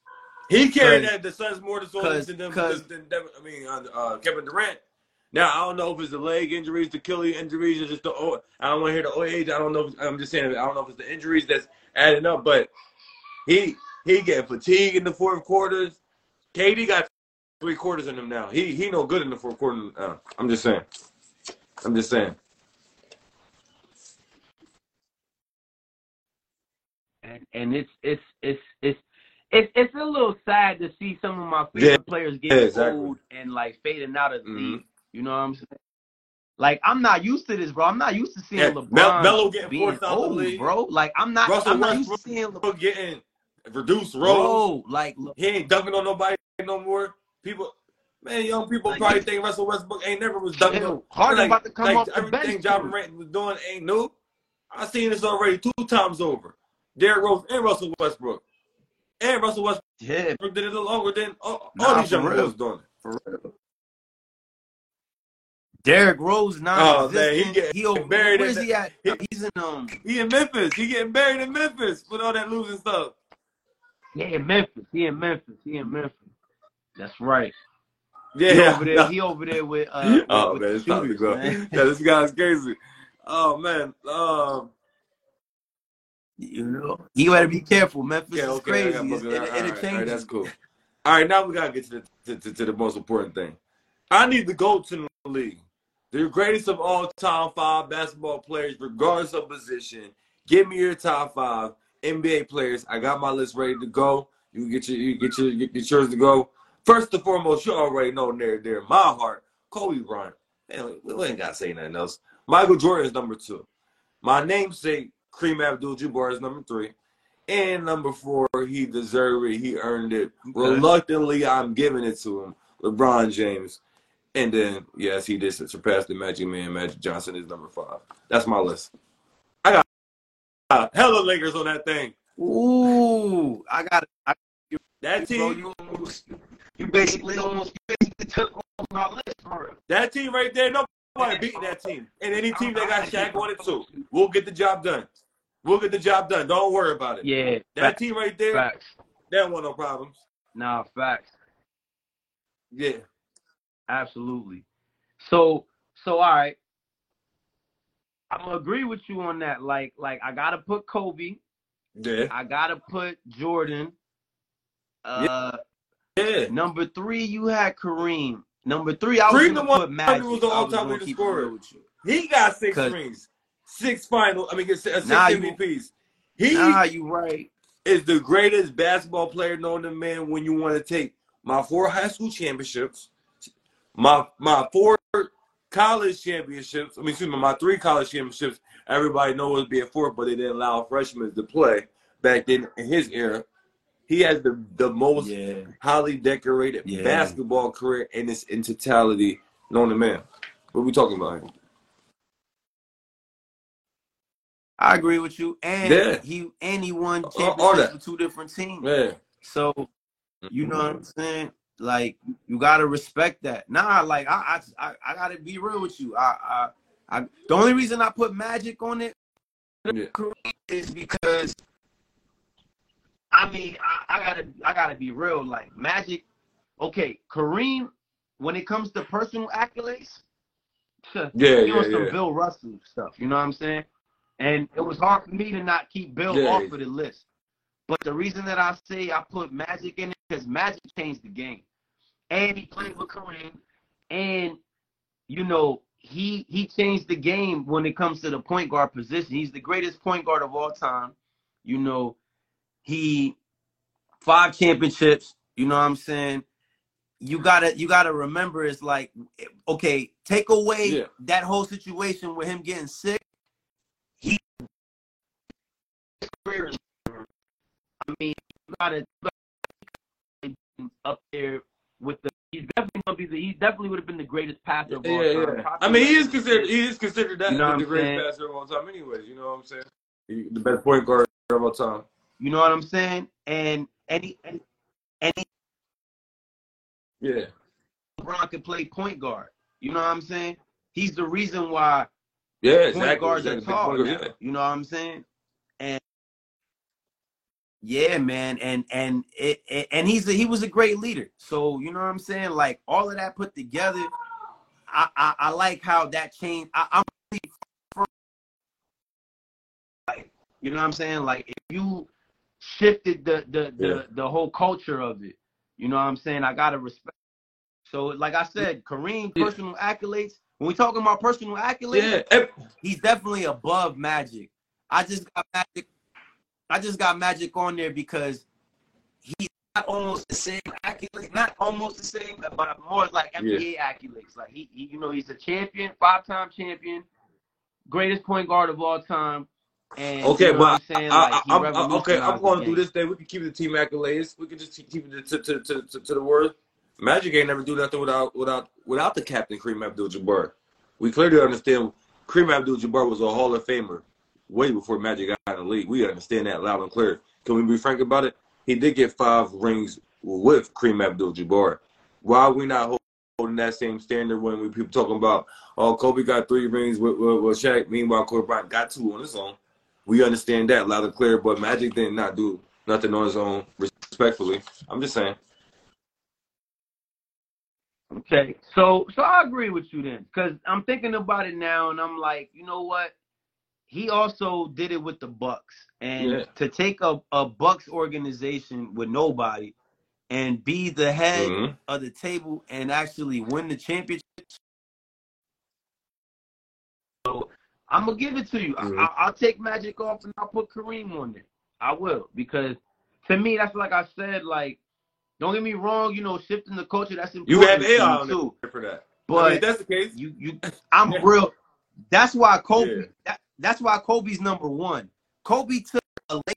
He carried that the Suns more to cause- than them than, I mean uh, uh, Kevin Durant. Now I don't know if it's the leg injuries, the Achilles injuries, or just the O- I don't want to hear the old age. I don't know. If, I'm just saying I don't know if it's the injuries that's adding up, but he he get fatigued in the fourth quarters. KD got three quarters in him now. He he no good in the fourth quarter. Uh, I'm just saying. I'm just saying. and and it's it's it's it's it's it's a little sad to see some of my favorite Yeah, players getting yeah, exactly. old and like fading out of the Mhm. league. You know what I'm saying? Like I'm not used to this, bro. I'm not used to seeing Yeah, LeBron Mel- Melo getting being forced out the old, league. bro. Like I'm not. Russell I'm not used to seeing LeBron. getting reduced roles. Bro, like He ain't dunking on nobody no more. People, man, young people Like, probably think Russell Westbrook ain't never was dunking on. Chill. Harden like, about to come like off the everything bench. John. Morant was doing ain't new. I seen this already two times over. Derrick Rose and Russell Westbrook, and Russell Westbrook Yeah, did it longer than all, all these young real. doing it. for real. Derrick Rose Oh, man, he getting he over, buried Where's he at? he- He's in um. He in Memphis. He getting buried in Memphis with all that losing stuff. Yeah, in Memphis. He in Memphis. He in Memphis. That's right. He Yeah, over there. He over there with uh. With, oh with man, the it's time to shooters, go. man. [LAUGHS] Yeah, this guy's crazy. Oh man, um, You know, you gotta be careful. Memphis yeah, is okay, I crazy. It's, it, All it, right, all right, that's cool. All right, now we gotta get to the to, to, to the most important thing. I need the the league, the greatest of all time five basketball players, regardless of position. Give me your top five NBA players. I got my list ready to go. You get your you get your get, get yours to go. First and foremost, you already know they're in my heart. Kobe Bryant. Man, we, ain't gotta say nothing else. Michael Jordan is number two. My namesake, Kareem Abdul-Jabbar is number three. And number four, he deserved it. He earned it. Reluctantly, I'm giving it to him. LeBron James. And then, yes, he did surpass the Magic Man. Magic Johnson is number five. That's my list. I got uh, hella Lakers on that thing. Ooh, I got it. That Bro, team, you almost, you basically almost, you basically took off my list, bro. that team right there, nobody beating that team. And any team that got Shaq on it too. We'll get the job done. We'll get the job done. Don't worry about it. Yeah, That facts, team right there, facts. they don't want no problems. Nah, facts. Yeah. Absolutely. So, so all right. I'm gonna agree with you on that. Like, like I gotta put Kobe. Yeah. I gotta put Jordan. Uh, Yeah. Number three, you had Kareem. Number three, I was Kareem gonna the one- put Magic. was the all-time leading scorer. with you. He got six rings, six final. I mean, six Nah, you- MVPs. He Nah, you right. is the greatest basketball player known to man. When you want to take my four high school championships, my my four college championships. I mean, excuse me, my three college championships. Everybody knows being four, but they didn't allow freshmen to play back then in his era. He has the the most Yeah. highly decorated Yeah. basketball career in its in totality known to man. What are we talking about here? I agree with you. And Yeah. he and he won all championships that. with two different teams. Yeah. So you know what I'm mm-hmm. saying? Like you gotta respect that. Nah, like I I I, I gotta be real with you. I, I I the only reason I put Magic on it Yeah. is because I mean I, I gotta I gotta be real. Like Magic, okay, Kareem. When it comes to personal accolades, [LAUGHS] Yeah, he yeah, on some yeah. Bill Russell stuff. You know what I'm saying? And it was hard for me to not keep Bill Yeah. off of the list. But the reason that I say I put Magic in it because Magic changed the game, and he played with Kareem, and you know he he changed the game when it comes to the point guard position. He's the greatest point guard of all time. You know, he five championships. You know what I'm saying? You gotta you gotta remember it's like okay, take away Yeah. that whole situation with him getting sick. He career is. I mean, you gotta, you gotta up there with the. He's definitely gonna be the. He definitely would have been the greatest passer of Yeah, all time. yeah. I mean, he is considered he is considered that You know the greatest passer of all time, anyways. You know what I'm saying? He- the best point guard of all time. You know what I'm saying? And any he, and, and Yeah, LeBron could play point guard. You know what I'm saying? He's the reason why yeah, point exactly. guards exactly. are tall. Yeah. You know what I'm saying? And yeah, man, and and it, it and he's a, he was a great leader. So you know what I'm saying? Like all of that put together, I I, I like how that changed. I, I'm really like you know what I'm saying? Like if you shifted the the the, Yeah. the whole culture of it, you know what I'm saying? I gotta respect. So like I said, Kareem Yeah. personal accolades. When we talking about personal accolades, Yeah, he's definitely above Magic. I just got Magic. I just got Magic on there because he's not almost the same accolades, not almost the same, but more like NBA accolades. Like he, he, you know, he's a champion, five-time champion, greatest point guard of all time. And Okay, you know but I'm saying, I, like, I, I'm I, okay, I'm going to do this thing. We can keep the team accolades. We can just keep it to, to, to, to, to the word. Magic ain't never do nothing without without without the captain Kareem Abdul-Jabbar. We clearly understand Kareem Abdul-Jabbar was a Hall of Famer way before Magic got in the league. We understand that loud and clear. Can we be frank about it? He did get five rings with Kareem Abdul-Jabbar. Why are we not holding that same standard when we people talking about oh Kobe got three rings with with, with Shaq, meanwhile Kobe Bryant got two on his own. We understand that loud and clear, but Magic did not do nothing on his own. Respectfully, I'm just saying. Okay, so so I agree with you then, because I'm thinking about it now, and I'm like, you know what? He also did it with the Bucks, and Yeah. to take a a Bucks organization with nobody and be the head Mhm. of the table and actually win the championship. I'm gonna give it to you. Mhm. I, I, I'll take Magic off and I'll put Kareem on there. I will because to me that's like I said. Like, don't get me wrong. You know, shifting the culture that's important. You have to me AI on too. for that. But I mean, if that's the case. you you I'm real. That's why Kobe. Yeah. That, that's why Kobe's number one. Kobe took a late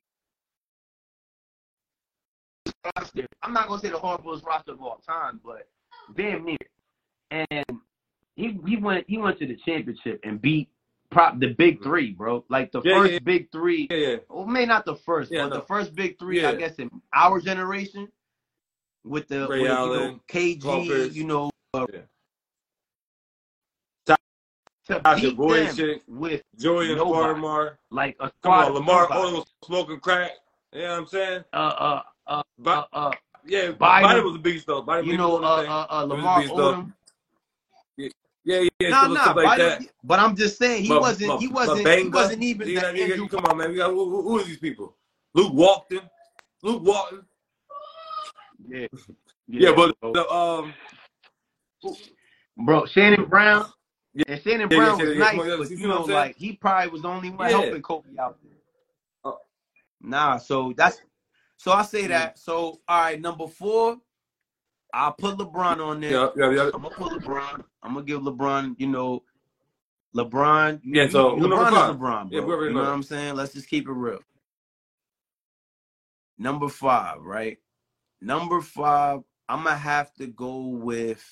roster. I'm not gonna say the horriblest roster of all time, but damn near. And he he went he went to the championship and beat prop the big three, bro. Like the Yeah, first yeah. big three. Yeah, yeah. Well, maybe not the first, Yeah, but no. the first big three, I guess, in our generation, with the with, you know, KG, Paul you know, uh, Yeah. to them shit. with Julian Nobody. Farmar. like a Come on, Lamar. Odom smoking crack. You know what I'm saying? uh, uh, uh, But uh, uh, yeah, Bynum- Bynum, was a beast though. Bynum you know, uh, uh, uh, Lamar. Odom. Yeah, yeah, Nah, stuff, nah, stuff like but, that. but I'm just saying he But- wasn't. but- he wasn't. he wasn't even. you know, you- Andrew- come on, man. We got who, who, who are these people? Luke Walton. Luke Walton. yeah, Yeah, but bro. the um. bro, Shannon Brown. Yeah. And Shannon Yeah, yeah, Brown yeah, was yeah, nice, yeah, but see you know, like he probably was the only one Yeah. helping Kobe out there. Oh. Nah, so that's so I say that. So all right, number four, I'll put LeBron on there. Yeah, yeah, yeah. I'm gonna put LeBron. I'm gonna give LeBron. You know, LeBron. Yeah, so you- LeBron is LeBron, bro. already you know know what. I'm saying? Let's just keep it real. Number five, right? Number five, I'm gonna have to go with.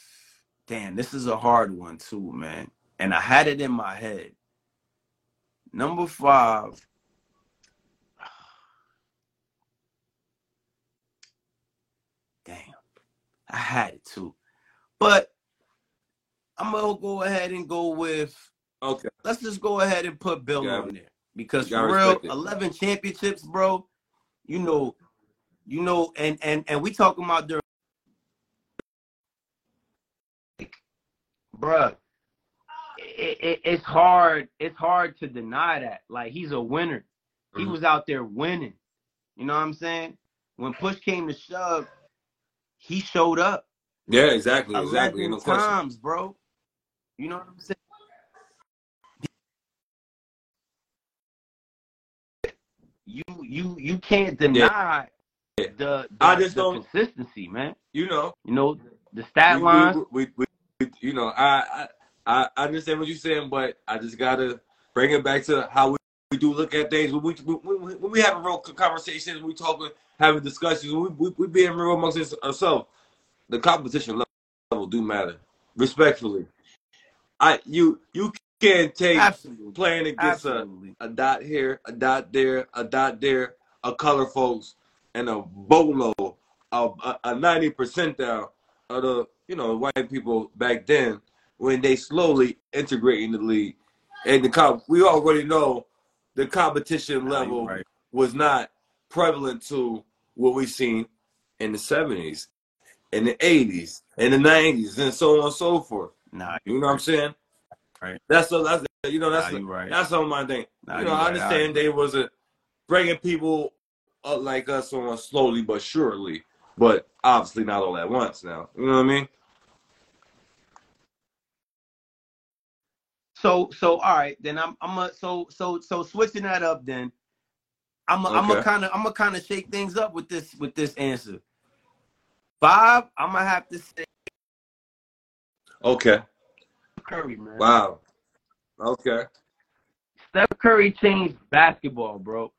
Damn, this is a hard one too, man. And I had it in my head. Number five. [SIGHS] Damn, I had it too, but I'm gonna go ahead and go with. Okay. Let's just go ahead and put Bill on there because for real. 11 championships, bro. You know, you know, and and and we talking about during, bruh. It, it, it's hard. It's hard to deny that. Like he's a winner. He Mhm. was out there winning. You know what I'm saying? When push came to shove, he showed up. Yeah, exactly, exactly. 11 No question. times, bro. You know what I'm saying? You you you can't deny Yeah. the, the, I just the don't- consistency, man. You know, You know the stat we, lines. we, we, we, you know, I, I, I understand what you're saying, but I just gotta bring it back to how we, we do look at things. When we, when we, when we have a real conversations, we talking, having discussions, we, we, we being real amongst ourselves. The competition level do matter, respectfully. I, you, you can't take Absolutely. playing against a, Absolutely. a dot here, a dot there, a dot there, a color folks, and a bolo of a, a 90 percentile of the you know white people back then when they slowly integrate in the league. And the comp, we already know the competition level right. was not prevalent to what we've seen in the 70s, in the 80s, in the 90s, and so on and so forth. Nah, You know what I'm saying? Right. That's so that's you know nah, that's you right. that's on my thing. Nah, you know, you I right. understand they wasn't bringing people up like us on slowly but surely, but obviously not all at once. Now, you know what I mean? So so all right, then I'm I'm a so so so switching that up then. I'm a, I'm Okay. a kind of I'm gonna kind of shake things up with this with this answer. Five, I'm gonna have to say Okay. Curry, man. Wow. Okay. Steph Curry changed basketball, bro.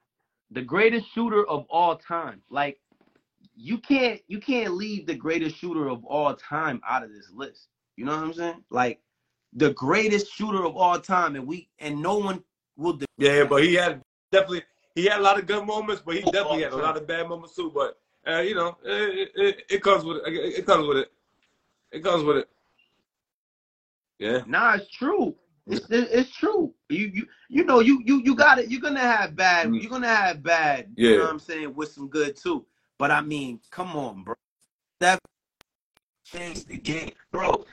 The greatest shooter of all time. Like you can't you can't leave the greatest shooter of all time out of this list. You know what I'm saying? Like the greatest shooter of all time, and we and no one will. Yeah, but he had definitely he had a lot of good moments, but he definitely had a lot of bad moments too. But uh, you know, it, it, it comes with it. It comes with it. It comes with it. Yeah. nah, it's true. It's, it's true. You you you know you you you got it. You're gonna have bad. Mm. You're gonna have bad. You Yeah. know what I'm saying? With some good too. But I mean, come on, bro. That changed the game, bro.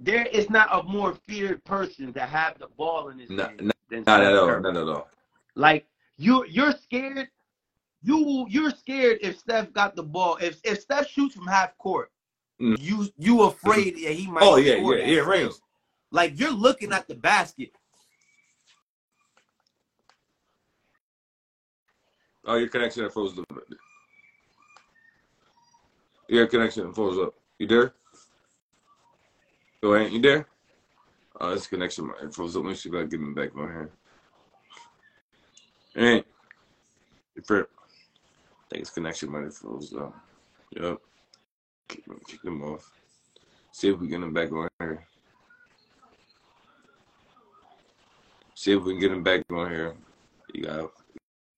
There is not a more feared person to have the ball in his hand not, than not at all. Not at all. Like you, you're scared. You you're scared if Steph got the ball. If if Steph shoots from half court, Mm. you you afraid that he might. Oh yeah, yeah, yeah. Range. Like you're looking at the basket. Oh, your connection froze a little bit. Your connection froze up. You there? Go ahead. You there? Oh, this connection froze up. Let me see if I can get him back on here. Hey, I think his connection might have froze up. Yep. Kick him off. See if we can get him back on here. See if we can get him back on here. You got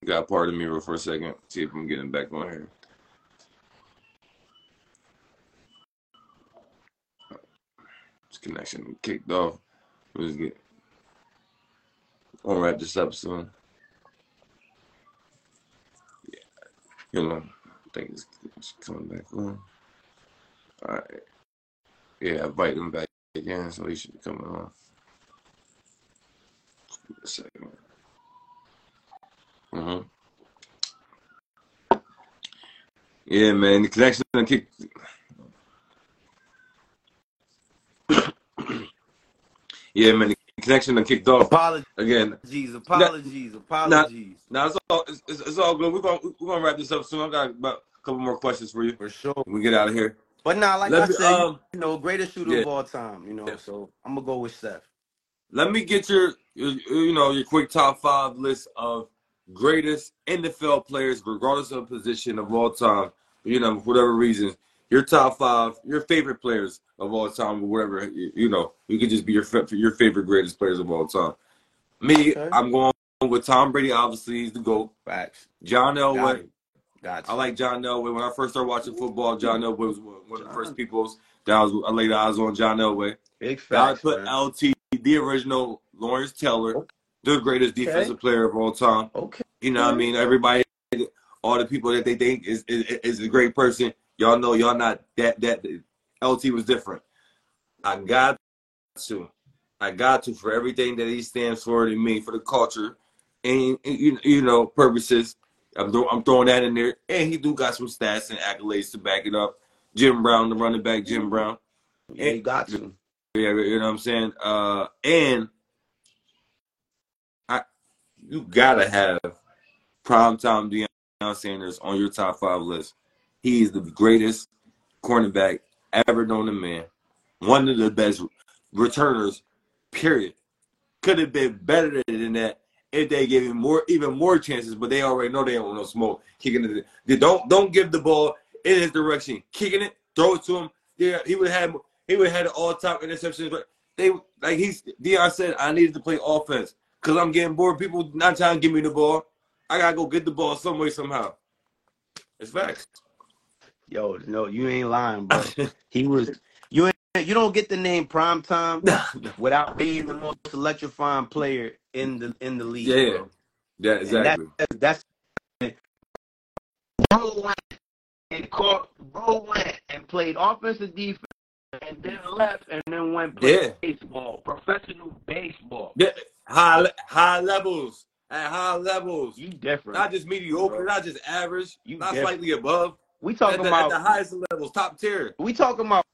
you got part of me for a second. See if I'm getting back on here. This connection kicked off. Let's get. I'll wrap this up soon. Yeah, you know, I think it's, it's coming back on. All right. Yeah, invite them back again, so he should be coming on. A second. Mm-hmm. Yeah, man, the connection done kicked. [COUGHS] yeah, man, the connection done kicked off Apologies, again. apologies, apologies. Apologies. Now it's all it's, it's, it's all good. We're gonna we're gonna wrap this up soon. I got about a couple more questions for you. For sure. We get out of here. But now, like Let I me, said, um, you know, greatest shooter yeah. of all time, you know. Yeah. So I'm gonna go with Steph. Let me get your, your you know your quick top five list of greatest NFL players, regardless of position of all time. You know, for whatever reason, your top five, your favorite players of all time, or whatever. You, you know, you could just be your fa- your favorite greatest players of all time. Me, Okay. I'm going with Tom Brady. Obviously, he's the goat. Facts. John Got Elway. it. Got I like John Elway. When I first started watching football, John Elway was one of the first John. people that I, was, I laid eyes on. John Elway. Big facts. put man. LT, the original Lawrence Taylor, the greatest Okay. defensive player of all time. Okay. You know what I mean? Everybody, all the people that they think is, is is a great person. Y'all know y'all not that that LT was different. I got to, I got to for everything that he stands for to me for the culture, and, and you you know purposes. I'm throw, I'm throwing that in there, and he do got some stats and accolades to back it up. Jim Brown, the running back, Jim Brown. Yeah, he got to. Yeah, you know what I'm saying? Uh, and I, you gotta have primetime Deion Sanders on your top five list. He is the greatest cornerback ever known to man. One of the best returners, period. Could have been better than that if they gave him more, even more chances. But they already know they don't want no smoke. Kicking it, they don't don't give the ball in his direction. Kicking it, throw it to him. Yeah, he would have he would have had all time interceptions. But they like he's Deion said, I needed to play offense because I'm getting bored. People not trying to give me the ball. I gotta go get the ball some way somehow. It's facts. Yo, no, you ain't lying, bro. [LAUGHS] He was. You ain't. You don't get the name prime time [LAUGHS] without being the most electrifying player in the in the league. Yeah. bro. yeah, And exactly. That's that's. Bro went and caught. Bro went and played offensive defense, and then left, and then went play Yeah. baseball, professional baseball. Yeah, high high levels at high levels. You different. Not just mediocre, Bro. not just average, You not different. slightly above. we At talking the, about at the highest levels, top tier. we talking about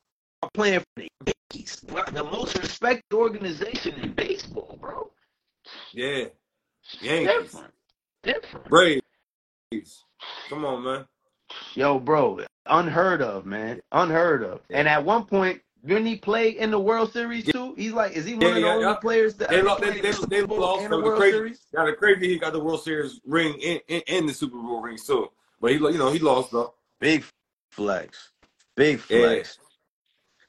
playing for the Yankees, the most respected organization in baseball, bro. Yeah. Yankees. Different, different. Braves. Come on, man. Yo, bro, unheard of, man, unheard of. And at one point, didn't he play in the World Series too? He's like, is he one Yeah, of the yeah, only yeah. players that They lost. They, played they, in the they lost. and the The World crazy, Series? got a crazy. He got the World Series ring in, in, in the Super Bowl ring too. But he, you know, he lost though. Big flex, big Yeah. flex.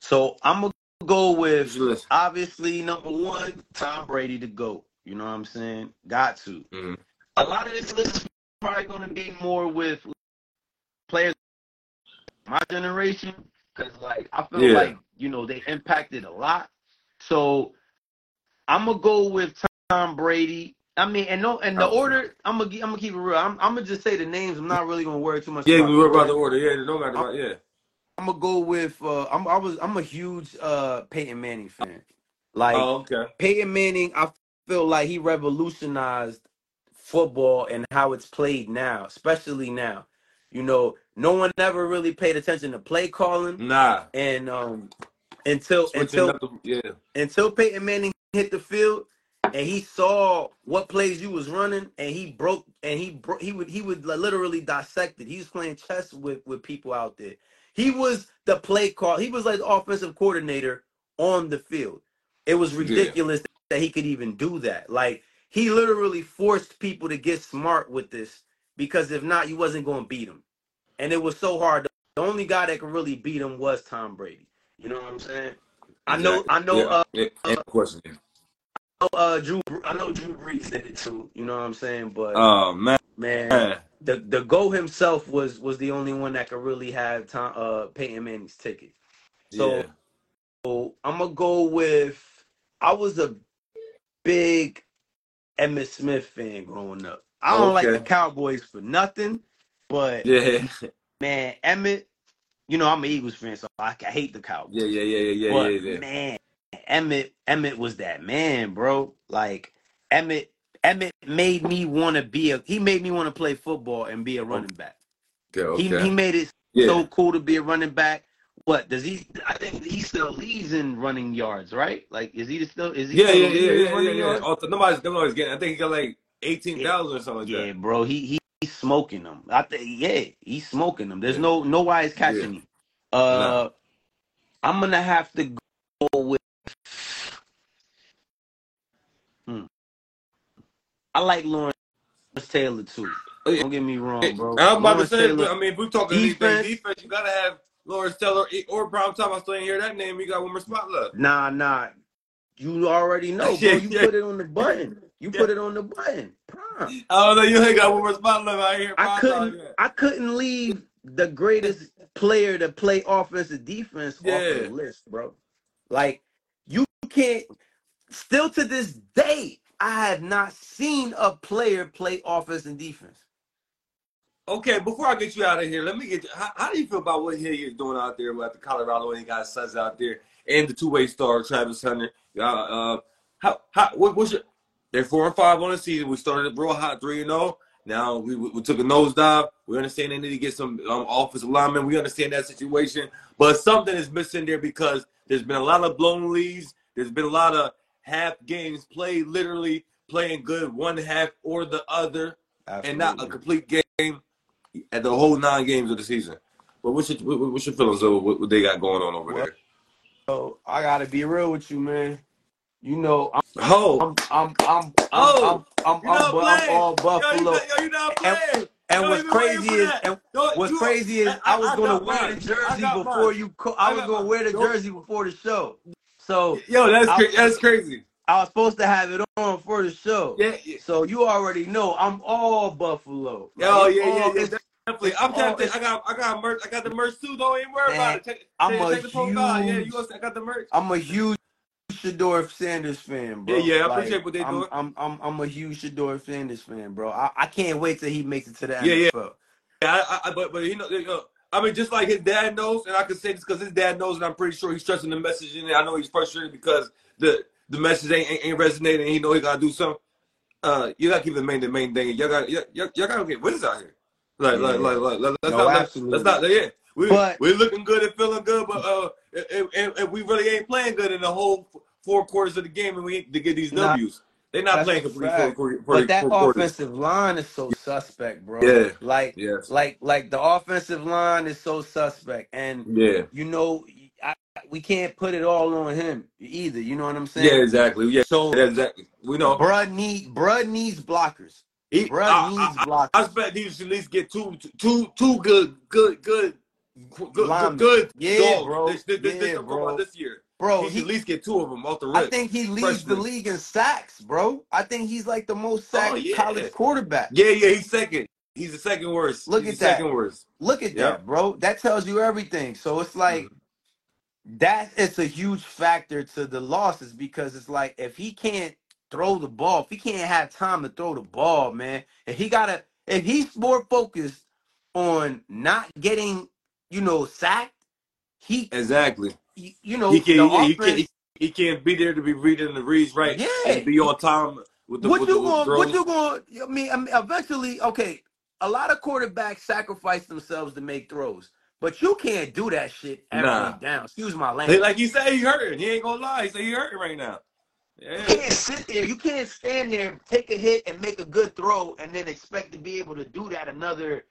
So I'm gonna go with obviously number one, Tom Brady to go. You know what I'm saying? Got to. Mhm. A lot of this list is probably gonna be more with players my generation because like I feel Yeah. like you know they impacted a lot. So I'm gonna go with Tom Brady. I mean, and no, and the order I'm gonna I'm gonna keep it real. I'm, I'm gonna just say the names. I'm not really gonna worry too much. Yeah, about we were about the order. Yeah, no matter what. Yeah. I'm gonna go with. Uh, I'm I was I'm a huge uh Peyton Manning fan. Like Oh, okay. Peyton Manning, I feel like he revolutionized football and how it's played now, especially now. You know, no one ever really paid attention to play calling, Nah. and um, until Switching until the, yeah. until Peyton Manning hit the field and he saw what plays you was running and he broke and he broke he would he would literally dissect it. He was playing chess with with people out there. He was the play call. He was like the offensive coordinator on the field. It was ridiculous that he could even do that. Like he literally forced people to get smart with this because if not, you wasn't going to beat him. And it was so hard. The only guy that could really beat him was Tom Brady. You know what I'm saying? I know. I know. Yeah. Uh, yeah. And question. uh, Drew. I know Drew Brees did it too. You know what I'm saying? But Oh man. man, the the go himself was was the only one that could really have Tom uh Peyton Manning's ticket. So, Yeah. so I'm gonna go with. I was a big Emmitt Smith fan growing up. I don't like the Cowboys for nothing, but Yeah. [LAUGHS] man, Emmitt. You know I'm an Eagles fan, so I, I hate the Cowboys. Yeah. Yeah. Yeah. Yeah. but Yeah. Yeah. man, Emmitt Emmitt was that man, bro. Like Emmitt Emmitt made me want to be a he made me want to play football and be a running back. Okay, He he made it yeah. so cool to be a running back. What does he? I think he still leads in running yards, right? Like, is he still? Is he yeah, still yeah, yeah, yeah, yeah, yeah. Oh, nobody's, nobody's getting. I think he got like eighteen thousand or something like Yeah, that. bro. He he he's smoking them. I think yeah, he's smoking them. There's no nobody's catching him. Uh, I'm gonna have to go with. Hmm. I like Lawrence Taylor too. Oh, yeah. Don't get me wrong, bro. I'm about to say, Taylor- I mean, if we're talking Defense. defense, you gotta have Lawrence Taylor or Prime Time. I still ain't hear that name. You got one more spot left. Nah, nah. You already know, bro. [LAUGHS] You yeah. put it on the button. You Yeah. put it on the button. Prime. I don't know. You ain't got one more spot left out here. I couldn't. I couldn't leave the greatest player to play offensive defense off Yeah. the list, bro. Like you can't. Still to this day, I have not seen a player play offense and defense. Okay, before I get you out of here, let me get you. How, how do you feel about what Hilliard's doing out there with the Colorado he got Suns out there and the two way star Travis Hunter? Uh, uh, how how what, what's your? They're four and five on the season. We started real hot, three and zero. Now we, we took a nosedive. We understand they need to get some um, offensive linemen. We understand that situation, but something is missing there because there's been a lot of blown leads. There's been a lot of half games played, literally playing good one half or the other and not a complete game at the whole nine games of the season. But what's your what- what's your feelings of what, what they got going on over Well, there? So I gotta be real with you, man. You know, I'm Oh, I'm I'm I'm I'm Oh, I'm, I'm, I'm, I'm all yo, you, Buffalo. not- yo, you not playing. And Yo, what's you been waiting crazy is, and what's crazy is, I- was gonna wear the jersey before you. I was gonna wear the jersey before the show. So Yo, that's I- that's crazy. I was supposed to have it on for the show. Yeah, yeah. So you already know I'm all Buffalo. Like, Yo, it's yeah, yeah, yeah. it's- Definitely. I'm tapped in. I got, I got merch. I got the merch too. Don't even worry about it. Take, I'm take, a take the call. Yeah, huge- you. I got the merch. I'm a huge Shedeur Sanders fan, bro. Yeah, yeah, I Like, appreciate what they I'm. I'm, I'm, I'm a huge Shedeur Sanders fan, bro. I, I can't wait till he makes it to the Yeah, yeah. NFL. Yeah, I, I, but but you know, you know, I mean, just like his dad knows, and I can say this because his dad knows, and I'm pretty sure he's stressing the message in it. I know he's frustrated because the the message ain't ain't, ain't resonating. And he know he gotta do something. Uh, you gotta keep the main the main thing. Y'all got y'all, y'all y'all gotta get wins out here. Like like Yeah. like like let's No, not absolutely. let's not yeah. We But- we're looking good and feeling good, but uh, and, and, and we really ain't playing good in the whole four quarters of the game, and we need to get these Nah, W's. They're not playing complete fact. four, four, But that four quarters. offensive line is so suspect, bro. Yeah. Like, Yes. like, like the offensive line is so suspect, and Yeah. you know, I, we can't put it all on him either. You know what I'm saying? Yeah. Exactly. Yeah. So, Exactly. We know. bruh need, bruh needs blockers. He, Bruh I, needs I, blockers. I expect he should at least get two, two, two good, good, good, good, good, good Yeah, bro. This, this, Yeah, this, bro. this year. Bro, he should he, at least get two of them off the I think he leads the league in sacks, bro. I think he's like the most Oh, yeah. college quarterback. yeah, yeah, he's second. He's the second worst. Look he's at that. Second worst. Look at Yep. that, bro. That tells you everything. So it's like Mm-hmm. that is a huge factor to the losses because it's like if he can't throw the ball, if he can't have time to throw the ball, man, if he gotta if he's more focused on not getting, you know, sacked, he Exactly. you you know he can. the Yeah, he can. offense- He, he can't be there to be reading the reads right. Yeah. And be on time with the what with you the, with going? What you going? I mean, I mean, eventually, okay. A lot of quarterbacks sacrifice themselves to make throws, but you can't do that shit every Nah. down. Excuse my language. like he said, he hurting. He ain't gonna lie. He said he hurting right now. You can't sit there. You can't stand there, take a hit, and make a good throw, and then expect to be able to do that another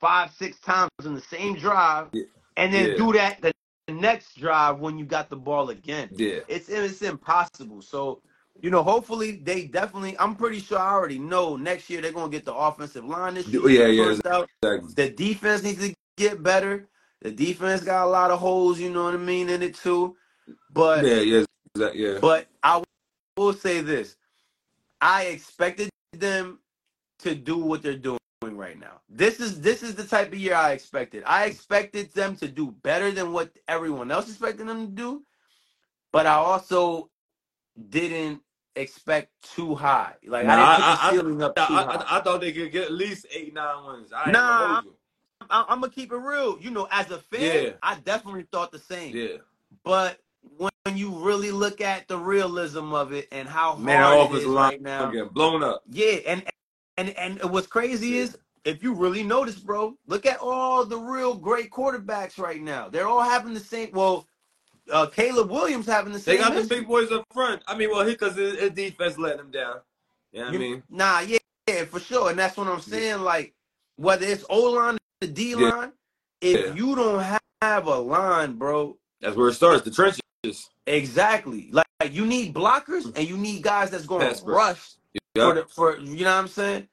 five, six times in the same drive, Yeah. and then Yeah. do that the next drive when you got the ball again. Yeah. It's it's impossible. So, you know, hopefully they definitely. I'm pretty sure I already know next year they're gonna get the offensive line this year. Yeah, yeah. Exactly. The defense needs to get better. The defense got a lot of holes. You know what I mean in it too. But Yeah. Yeah. exact- Yeah. but I will say this: I expected them to do what they're doing right now. This is this is the type of year I expected. I expected them to do better than what everyone else expected them to do, but I also didn't expect too high. Like Nah, I didn't put the I- up too I, high. I, I thought they could get at least eight, nine wins. I Nah, gonna hold you. I, I'm gonna keep it real. You know, as a fan, Yeah. I definitely thought the same. Yeah. But when you really look at the realism of it and how Man, hard it is right now. getting blown up. Yeah, and and and what's crazy Yeah. is if you really notice, bro, look at all the real great quarterbacks right now. They're all having the same. Well, uh, Caleb Williams having the same. They got the big boys up front. I mean, well, because his, his defense let him down. You know I mean? Nah, yeah, yeah, for sure, and that's what I'm saying. Like whether it's O line, the D Yeah. line, if Yeah. you don't have, have a line, bro, That's where it starts. The trenches. Exactly. Like, like, you need blockers and you need guys that's going to rush. Yeah. for the for you know what I'm saying.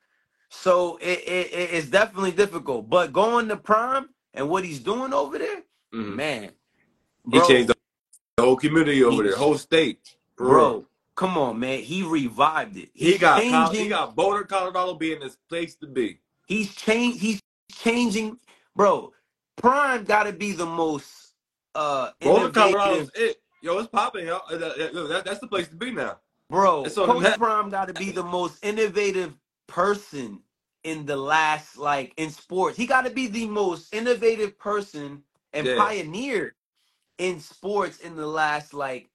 So it, it it- it's definitely difficult. But going to prime and what he's doing over there, Mhm. man, He changed the, whole community over He- there, whole state. Real. bro, come on, man, he revived it. He He's got changing. he got Boulder, Colorado being his place to be. He's changed. He's changing, bro. Prime got to be the most uh Boulder, Colorado's it. Yo, it's popping. Uh, that- that- that's the place to be now. bro. Coach. Prime got to be the most innovative person in the last like in sports. He got to be the most innovative person and Yeah. pioneer in sports in the last like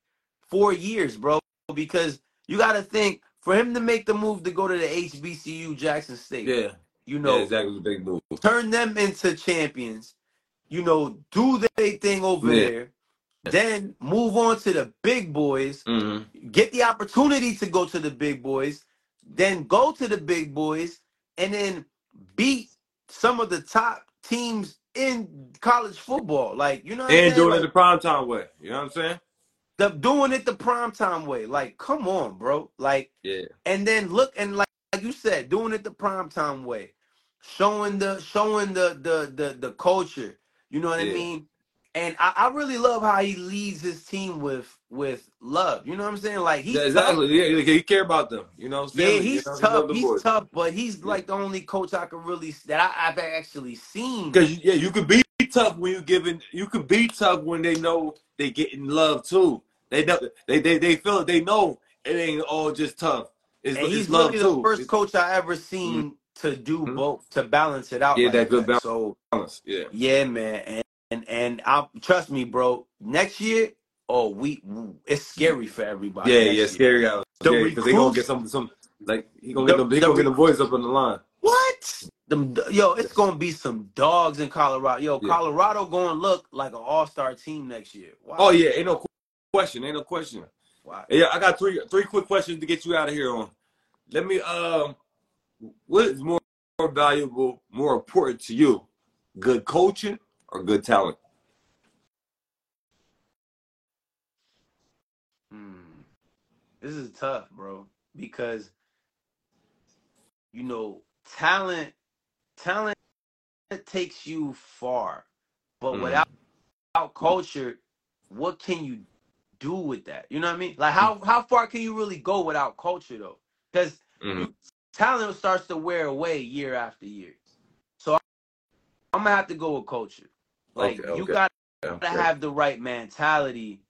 four years, bro. Because you got to think for him to make the move to go to the HBCU Jackson State, Yeah. you know, yeah, exactly. The big move. turn them into champions, you know, do their thing over Yeah. there, then move on to the big boys, Mm-hmm. get the opportunity to go to the big boys, then go to the big boys, and then beat some of the top teams in college football. Like, you know what I'm And saying? doing it Like, the prime time way. You know what I'm saying? the, doing it the primetime way. Like, come on, bro. Like, Yeah. and then look and like, like you said, doing it the primetime way, showing the showing the the the the culture. You know what I mean? And I, I really love how he leads his team with with love. You know what I'm saying? Like he's Yeah, tough. exactly. Yeah, he he care about them. You know, Yeah, family, he's you know, tough. He's boys. tough, but he's like the only coach I could really that I, I've actually seen. Because yeah, you could be tough when you're giving. You could be tough when they know they getting love too. They know they they they feel it. They know it ain't all just tough. It's, And it's he's love really too. the first coach I ever mm. seen to do Mhm. both to balance it out. Yeah, like that good balance. So balance. Yeah. Yeah, man, and and, and I trust me, bro. Next year, oh, we it's scary for everybody. Yeah, yeah, scary out. Yeah, because they gonna get some some like he gonna The- get them. He the gonna get the boys up on the line. What? Them, yo, it's gonna be some dogs in Colorado. Yo, Yeah. Colorado gonna look like an all-star team next year. Wow. Oh yeah, ain't no question. Ain't no question. Wow. Yeah, I got three three quick questions to get you out of here on. Let me um what is more, more valuable, more important to you? Good coaching or good talent? Hmm. This is tough, bro, because you know, talent talent takes you far. But Mm. without, without culture, what can you do with that? You know what I mean? Like how how far can you really go without culture though? Because Mhm. Talent starts to wear away year after year. So I'm gonna have to go with culture. Like Okay, you okay, gotta Okay. have the right mentality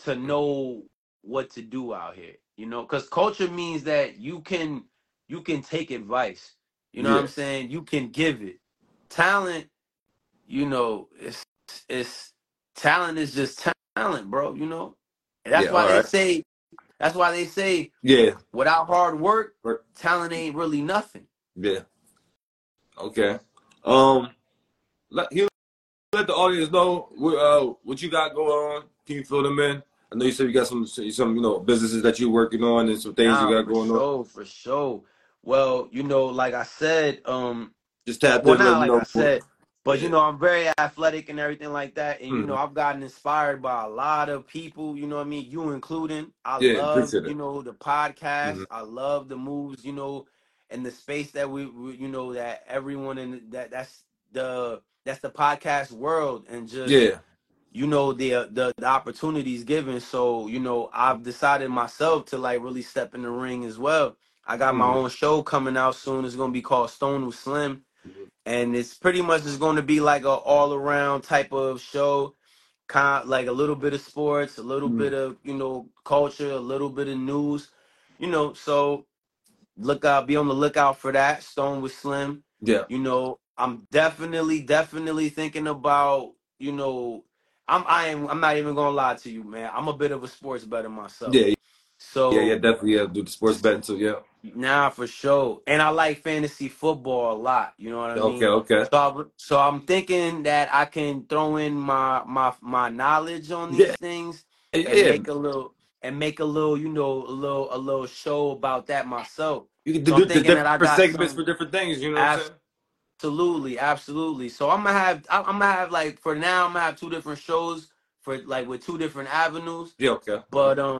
to mm-hmm. know what to do out here. You know, because culture means that you can you can take advice. You know what I'm saying? You can give it. Talent, you know, it's it's talent is just talent, bro. You know, and that's Yeah, why they alright. say that's why they say Yeah, without hard work, talent ain't really nothing. yeah. Okay. Um, let you let the audience know what uh what you got going on. Can you fill them in? I know you said you got some some you know businesses that you're working on and some things Nah, you got going on. sure, for sure. Well, you know, like I said, um, Just tap well, in, not like know. I said, but you know, I'm very athletic and everything like that. And you Mhm. know, I've gotten inspired by a lot of people. You know what I mean? You including. I Yeah, love you know the podcast. Mhm. I love the moves. You know, and the space that we, we you know, that everyone in that that's the that's the podcast world and just Yeah. you know the, the the opportunities given so you know i've decided myself to like really step in the ring as well i got my Mhm. own show coming out soon it's going to be called stone with slim Mhm. And it's pretty much just going to be like a all around type of show kind of like a little bit of sports a little Mhm. bit of you know culture a little bit of news you know so look out be on the lookout for that stone with slim Yeah. you know i'm definitely definitely thinking about you know I'm I am I'm not even gonna lie to you, man. I'm a bit of a sports bettor myself. Yeah, So yeah, yeah, definitely. Yeah, do the sports betting too. Yeah. Nah, for sure. And I like fantasy football a lot. You know what I mean? Okay, okay. So, I, so I'm thinking that I can throw in my my my knowledge on these Yeah. things Yeah, and yeah. make a little and make a little, you know, a little a little show about that myself. You can So do the thinking that I different got segments some- for different things. You know what I'm saying? Absolutely, absolutely. So I'm gonna have I- I'm gonna have like for now I'm gonna have two different shows for like with two different avenues. Yeah, okay. But um,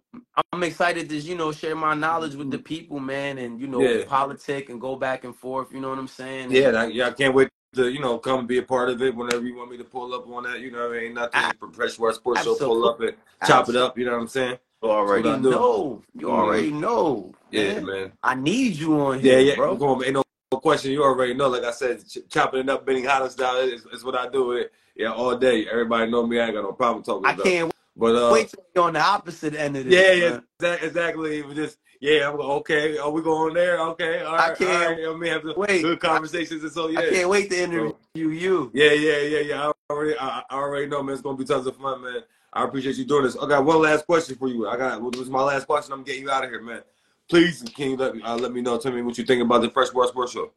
I'm excited to you know share my knowledge with the people, man, and you know Yeah. politic and go back and forth. You know what I'm saying? Yeah, and I, yeah, I can't wait to you know come be a part of it whenever you want me to pull up on that. You know, what I mean, nothing for Fresh West Sports Show. Pull up and chop it up. You know what I'm saying? You already That's what I do. know. You already know. Yeah, man. man. I need you on Yeah, here, yeah. bro. Come on. Ain't no, no question. You already know. Like I said, ch- chopping it up, Benny Hollis style is, is what I do with it. Yeah, all day. Everybody know me. I ain't got no problem talking I can't But uh, wait till you're on the opposite end of this. yeah, yeah, exactly. It was just yeah. I'm like, okay. Are we going there? Okay, all I can't all right. I mean, have some wait. good conversations and so yeah. I can't wait to interview you. Yeah, yeah, yeah, yeah. I already, I, I already know, man. It's gonna be tons of fun, man. I appreciate you doing this. I got one last question for you. I got this is my last question. I'm getting you out of here, man. Please, can you let me uh, let me know? Tell me what you think about the Fresh World Sports Show.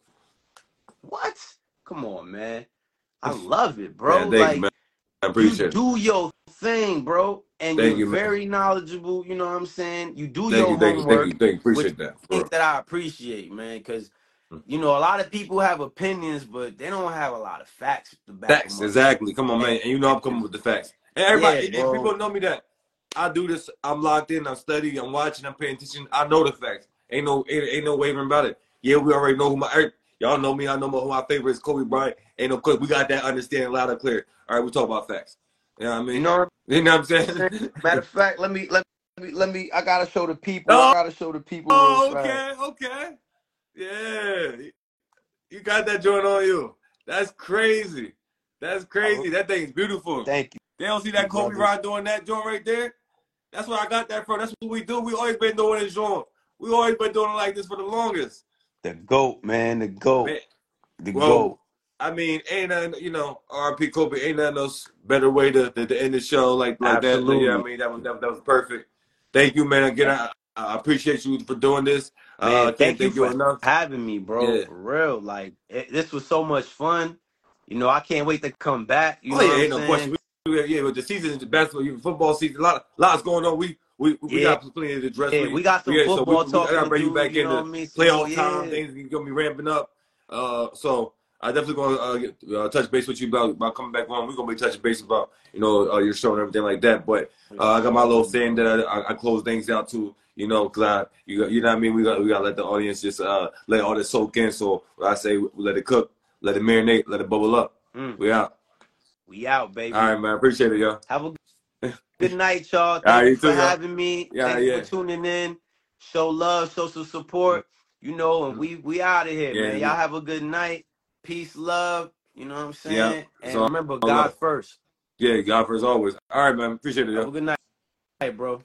What? Come on, man. I love it, bro. Man, like you. I you appreciate it. do your thing, bro, and Thank you're you, very knowledgeable. You know what I'm saying? You do Thank your you, thank you, homework. thank you, thank you. Appreciate that. things that I appreciate, man, because Mm. you know a lot of people have opinions, but they don't have a lot of facts to back Facts, them up. exactly. Come on, man. And you know I'm coming with the facts. And everybody, Yeah, if people know me that I do this. I'm locked in. I'm studying. I'm watching. I'm paying attention. I know the facts. Ain't no, ain't, ain't no wavering about it. Yeah, we already know who my. er, Y'all know me. I know who my favorite is. Kobe Bryant. Ain't no. Quick. We got that understanding loud and clear. All right, we talk about facts. You know what I mean? You know, [LAUGHS] You know what I'm saying? matter of fact, let me let me let me. I gotta show the people. Oh. I gotta show the people. oh, okay, okay. Yeah, you got that joint on you. That's crazy. That's crazy. Oh. That thing's beautiful. Thank you. They don't see that Kobe doing that joint right there. That's where I got that from. That's what we do. We always been doing this joint. We always been doing it like this for the longest. The goat, man. The goat. Man, The Well, goat. I mean, ain't nothing, you know, RP Kobe, ain't nothing else better way to, to, to end the show like like that. Yeah, I mean, that was that, that was perfect. Thank you, man. Again, I, I appreciate you for doing this. Man, uh, thank you for enough. having me, bro. Yeah. For real. Like it, this was so much fun. You know, I can't wait to come back. You oh know yeah, ain't no question. We, yeah, with the season, is the basketball, football season, a lot, lots going on. We we, we Yeah. got plenty to address. Yeah, we got some yeah, so we, football we, talk I gotta bring you back you know what I mean? So, playoff yeah. time. Things are gonna be ramping up. Uh, so I definitely gonna uh, uh, touch base with you about, about coming back on. We're gonna be touching base about you know uh, your show and everything like that. But uh, I got my little thing that I, I, close things out to. You know, cause I, you, you know what I mean. We got we got to let the audience just uh, let all this soak in. So I say let it cook, let it marinate, let it bubble up. Mm, We out. we out, baby. All right, man. Appreciate it, y'all. Have a [LAUGHS] good night, y'all. Thank right, you for too, having me. Yeah, Thank you yeah. for tuning in. Show love, show some support. You know, and we we out of here, Yeah, man. Y'all have a good night. Peace, love. You know what I'm saying? Yeah, and so- remember, God love. first. Yeah, God first always. All right, man. Appreciate it, Have a good night, bro.